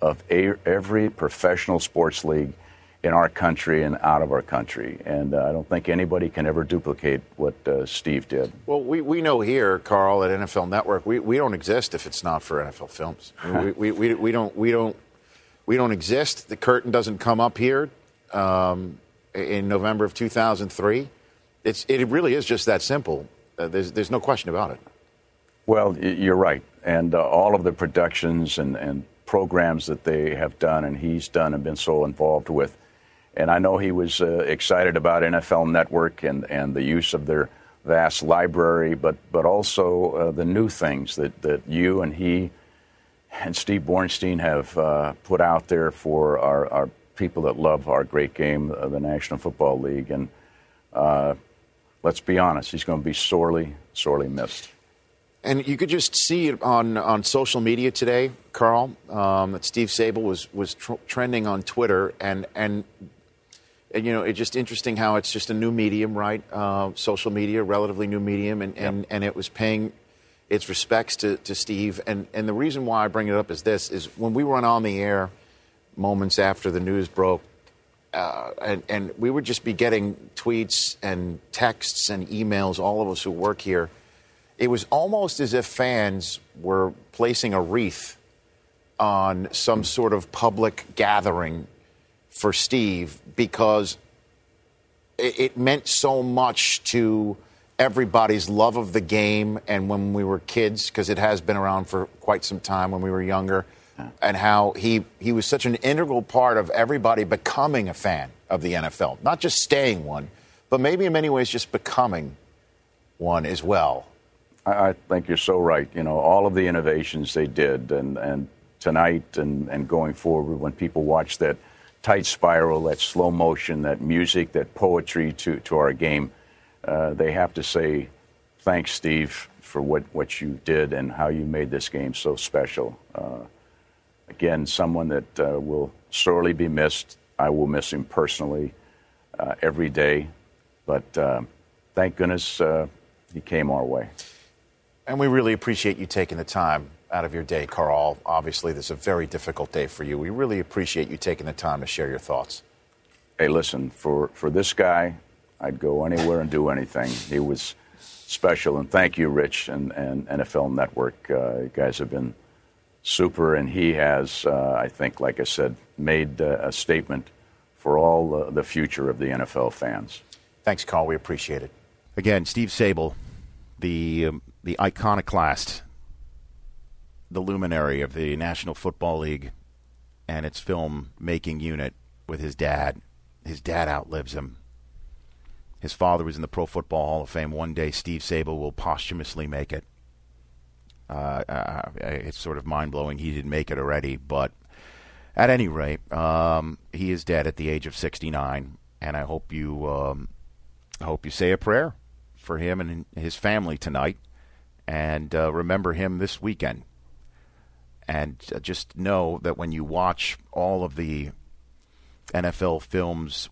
of a, every professional sports league in our country and out of our country. And uh, I don't think anybody can ever duplicate what uh, Steve did. Well, we, we know here, Carl, at NFL Network, we, we don't exist if it's not for NFL Films. we, we, we, we, don't we don't we don't exist. The curtain doesn't come up here um, in November of 2003. It's it really is just that simple. Uh, there's there's no question about it. Well, you're right, and uh, all of the productions and and programs that they have done and he's done and been so involved with and I know he was uh, excited about NFL Network and, and the use of their vast library, but but also uh, the new things that that you and he and Steve Bornstein have uh, put out there for our, our people that love our great game, uh, the National Football League, and uh, let's be honest, he's going to be sorely, sorely missed. And you could just see it on, on social media today, Carl, um, that Steve Sabol was was tr- trending on Twitter, and, and and you know it's just interesting how it's just a new medium, right? Uh, social media, relatively new medium, and, and, and it was paying its respects to, to Steve. And and the reason why I bring it up is this: is when we went on the air moments after the news broke, uh, and, and we would just be getting tweets and texts and emails, all of us who work here. It was almost as if fans were placing a wreath on some sort of public gathering for Steve because it, it meant so much to everybody's love of the game and when we were kids, because it has been around for quite some time when we were younger and how he, he was such an integral part of everybody becoming a fan of the NFL, not just staying one, but maybe in many ways just becoming one as well. I, I think you're so right. You know, all of the innovations they did, and, and tonight and, and going forward, when people watch that tight spiral, that slow motion, that music, that poetry to, to our game, uh, they have to say, thanks, Steve, for what, what you did and how you made this game so special. Uh, again, someone that uh, will sorely be missed. I will miss him personally uh, every day. But uh, thank goodness uh, he came our way. And we really appreciate you taking the time out of your day, Carl. Obviously, this is a very difficult day for you. We really appreciate you taking the time to share your thoughts. Hey, listen, for, for this guy, I'd go anywhere and do anything. He was special. And thank you, Rich and, and NFL Network. Uh, you guys have been super. And he has, uh, I think, like I said, made uh, a statement for all the future of the NFL fans. Thanks, Carl. We appreciate it. Again, Steve Sabol, the um, the iconoclast, the luminary of the National Football League and its film making unit with his dad. His dad outlives him. His father was in the Pro Football Hall of Fame. One day, Steve Sabol will posthumously make it. Uh, uh, it's sort of mind blowing he didn't make it already, but at any rate, um, he is dead at the age of 69, and I hope you um, I hope you say a prayer for him and his family tonight, and uh, remember him this weekend. And uh, just know that when you watch all of the NFL films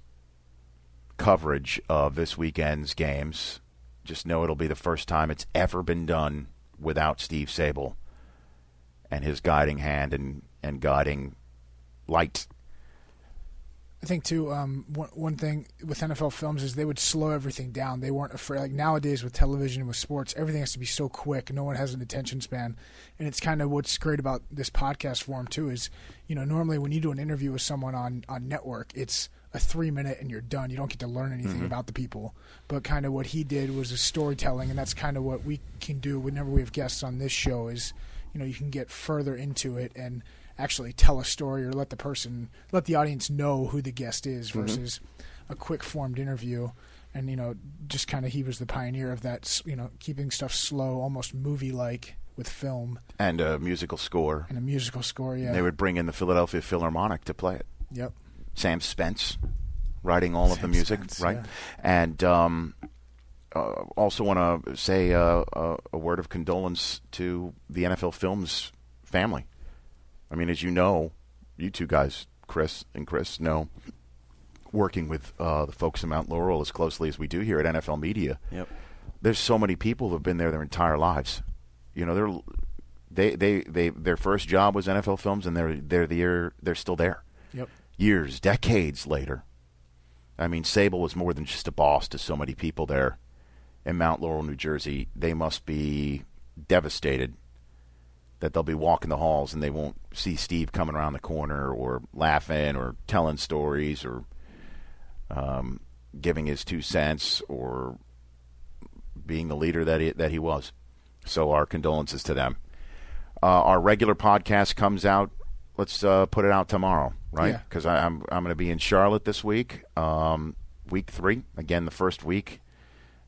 coverage of this weekend's games, just know it'll be the first time it's ever been done without Steve Sabol and his guiding hand and, and guiding light. I think too. Um, one one thing with NFL films is they would slow everything down. They weren't afraid. Like nowadays with television and with sports, everything has to be so quick. No one has an attention span, and it's kind of what's great about this podcast form too. Is you know normally when you do an interview with someone on on network, it's a three minute and you're done. You don't get to learn anything Mhm. about the people. But kind of what he did was a storytelling, and that's kind of what we can do whenever we have guests on this show. Is you know you can get further into it and actually tell a story or let the person let the audience know who the guest is Mhm. versus a quick formed interview and you know just kind of he was the pioneer of that you know keeping stuff slow almost movie like with film And a musical score. and a musical score yeah They would bring in the Philadelphia Philharmonic to play it. Yep. Sam Spence writing all of the music, Spence, right? yeah. And um, uh, also want to say uh, a, a word of condolence to the NFL Films family. I mean, as you know, you two guys, Chris and Chris, know working with uh, the folks in Mount Laurel as closely as we do here at NFL Media. Yep. There's so many people who've been there their entire lives. You know, they're they they they their first job was NFL Films, and they're they're the they're still there. Yep. Years, decades later. I mean, Sabol was more than just a boss to so many people there in Mount Laurel, New Jersey. They must be devastated that they'll be walking the halls and they won't see Steve coming around the corner or laughing or telling stories or um, giving his two cents or being the leader that he, that he was. So our condolences to them. Uh, our regular podcast comes out. Let's uh, put it out tomorrow, right? Yeah. Because I'm I'm going to be in Charlotte this week, um, week three. Again, the first week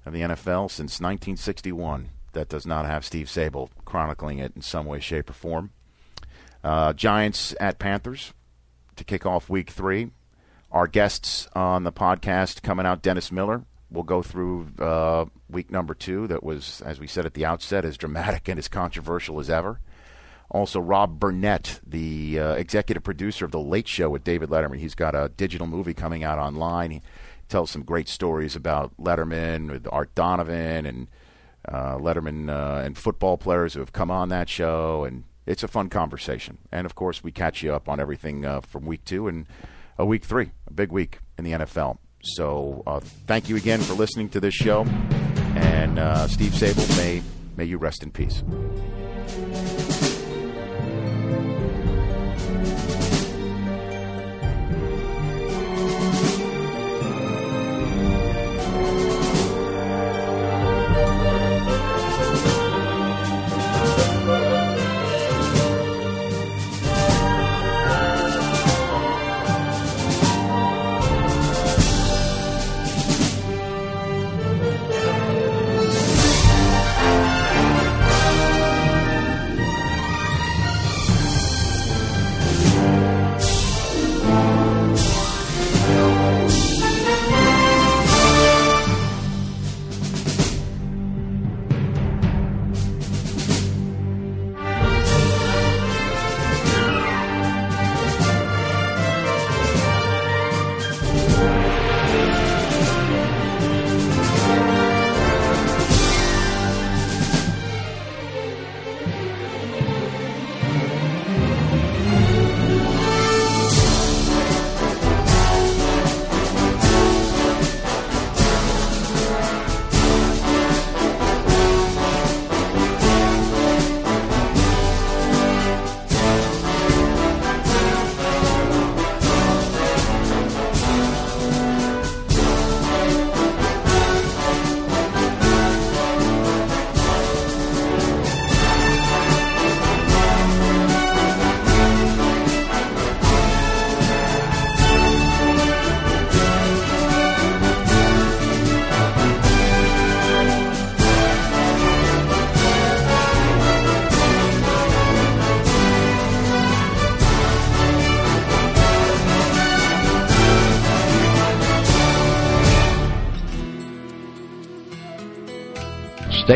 of the NFL since 1961 that does not have Steve Sabol chronicling it in some way, shape, or form. Uh, Giants at Panthers to kick off week three. Our guests on the podcast coming out, Dennis Miller. We'll go through uh, week number two, that was, as we said at the outset, as dramatic and as controversial as ever. Also, Rob Burnett, the uh, executive producer of The Late Show with David Letterman. He's got a digital movie coming out online. He tells some great stories about Letterman with Art Donovan and uh, Letterman uh, and football players who have come on that show. And it's a fun conversation. And of course, we catch you up on everything uh, from week two and a week three, a big week in the NFL. So uh, thank you again for listening to this show. And uh, Steve Sabol, may may you rest in peace.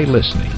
Listening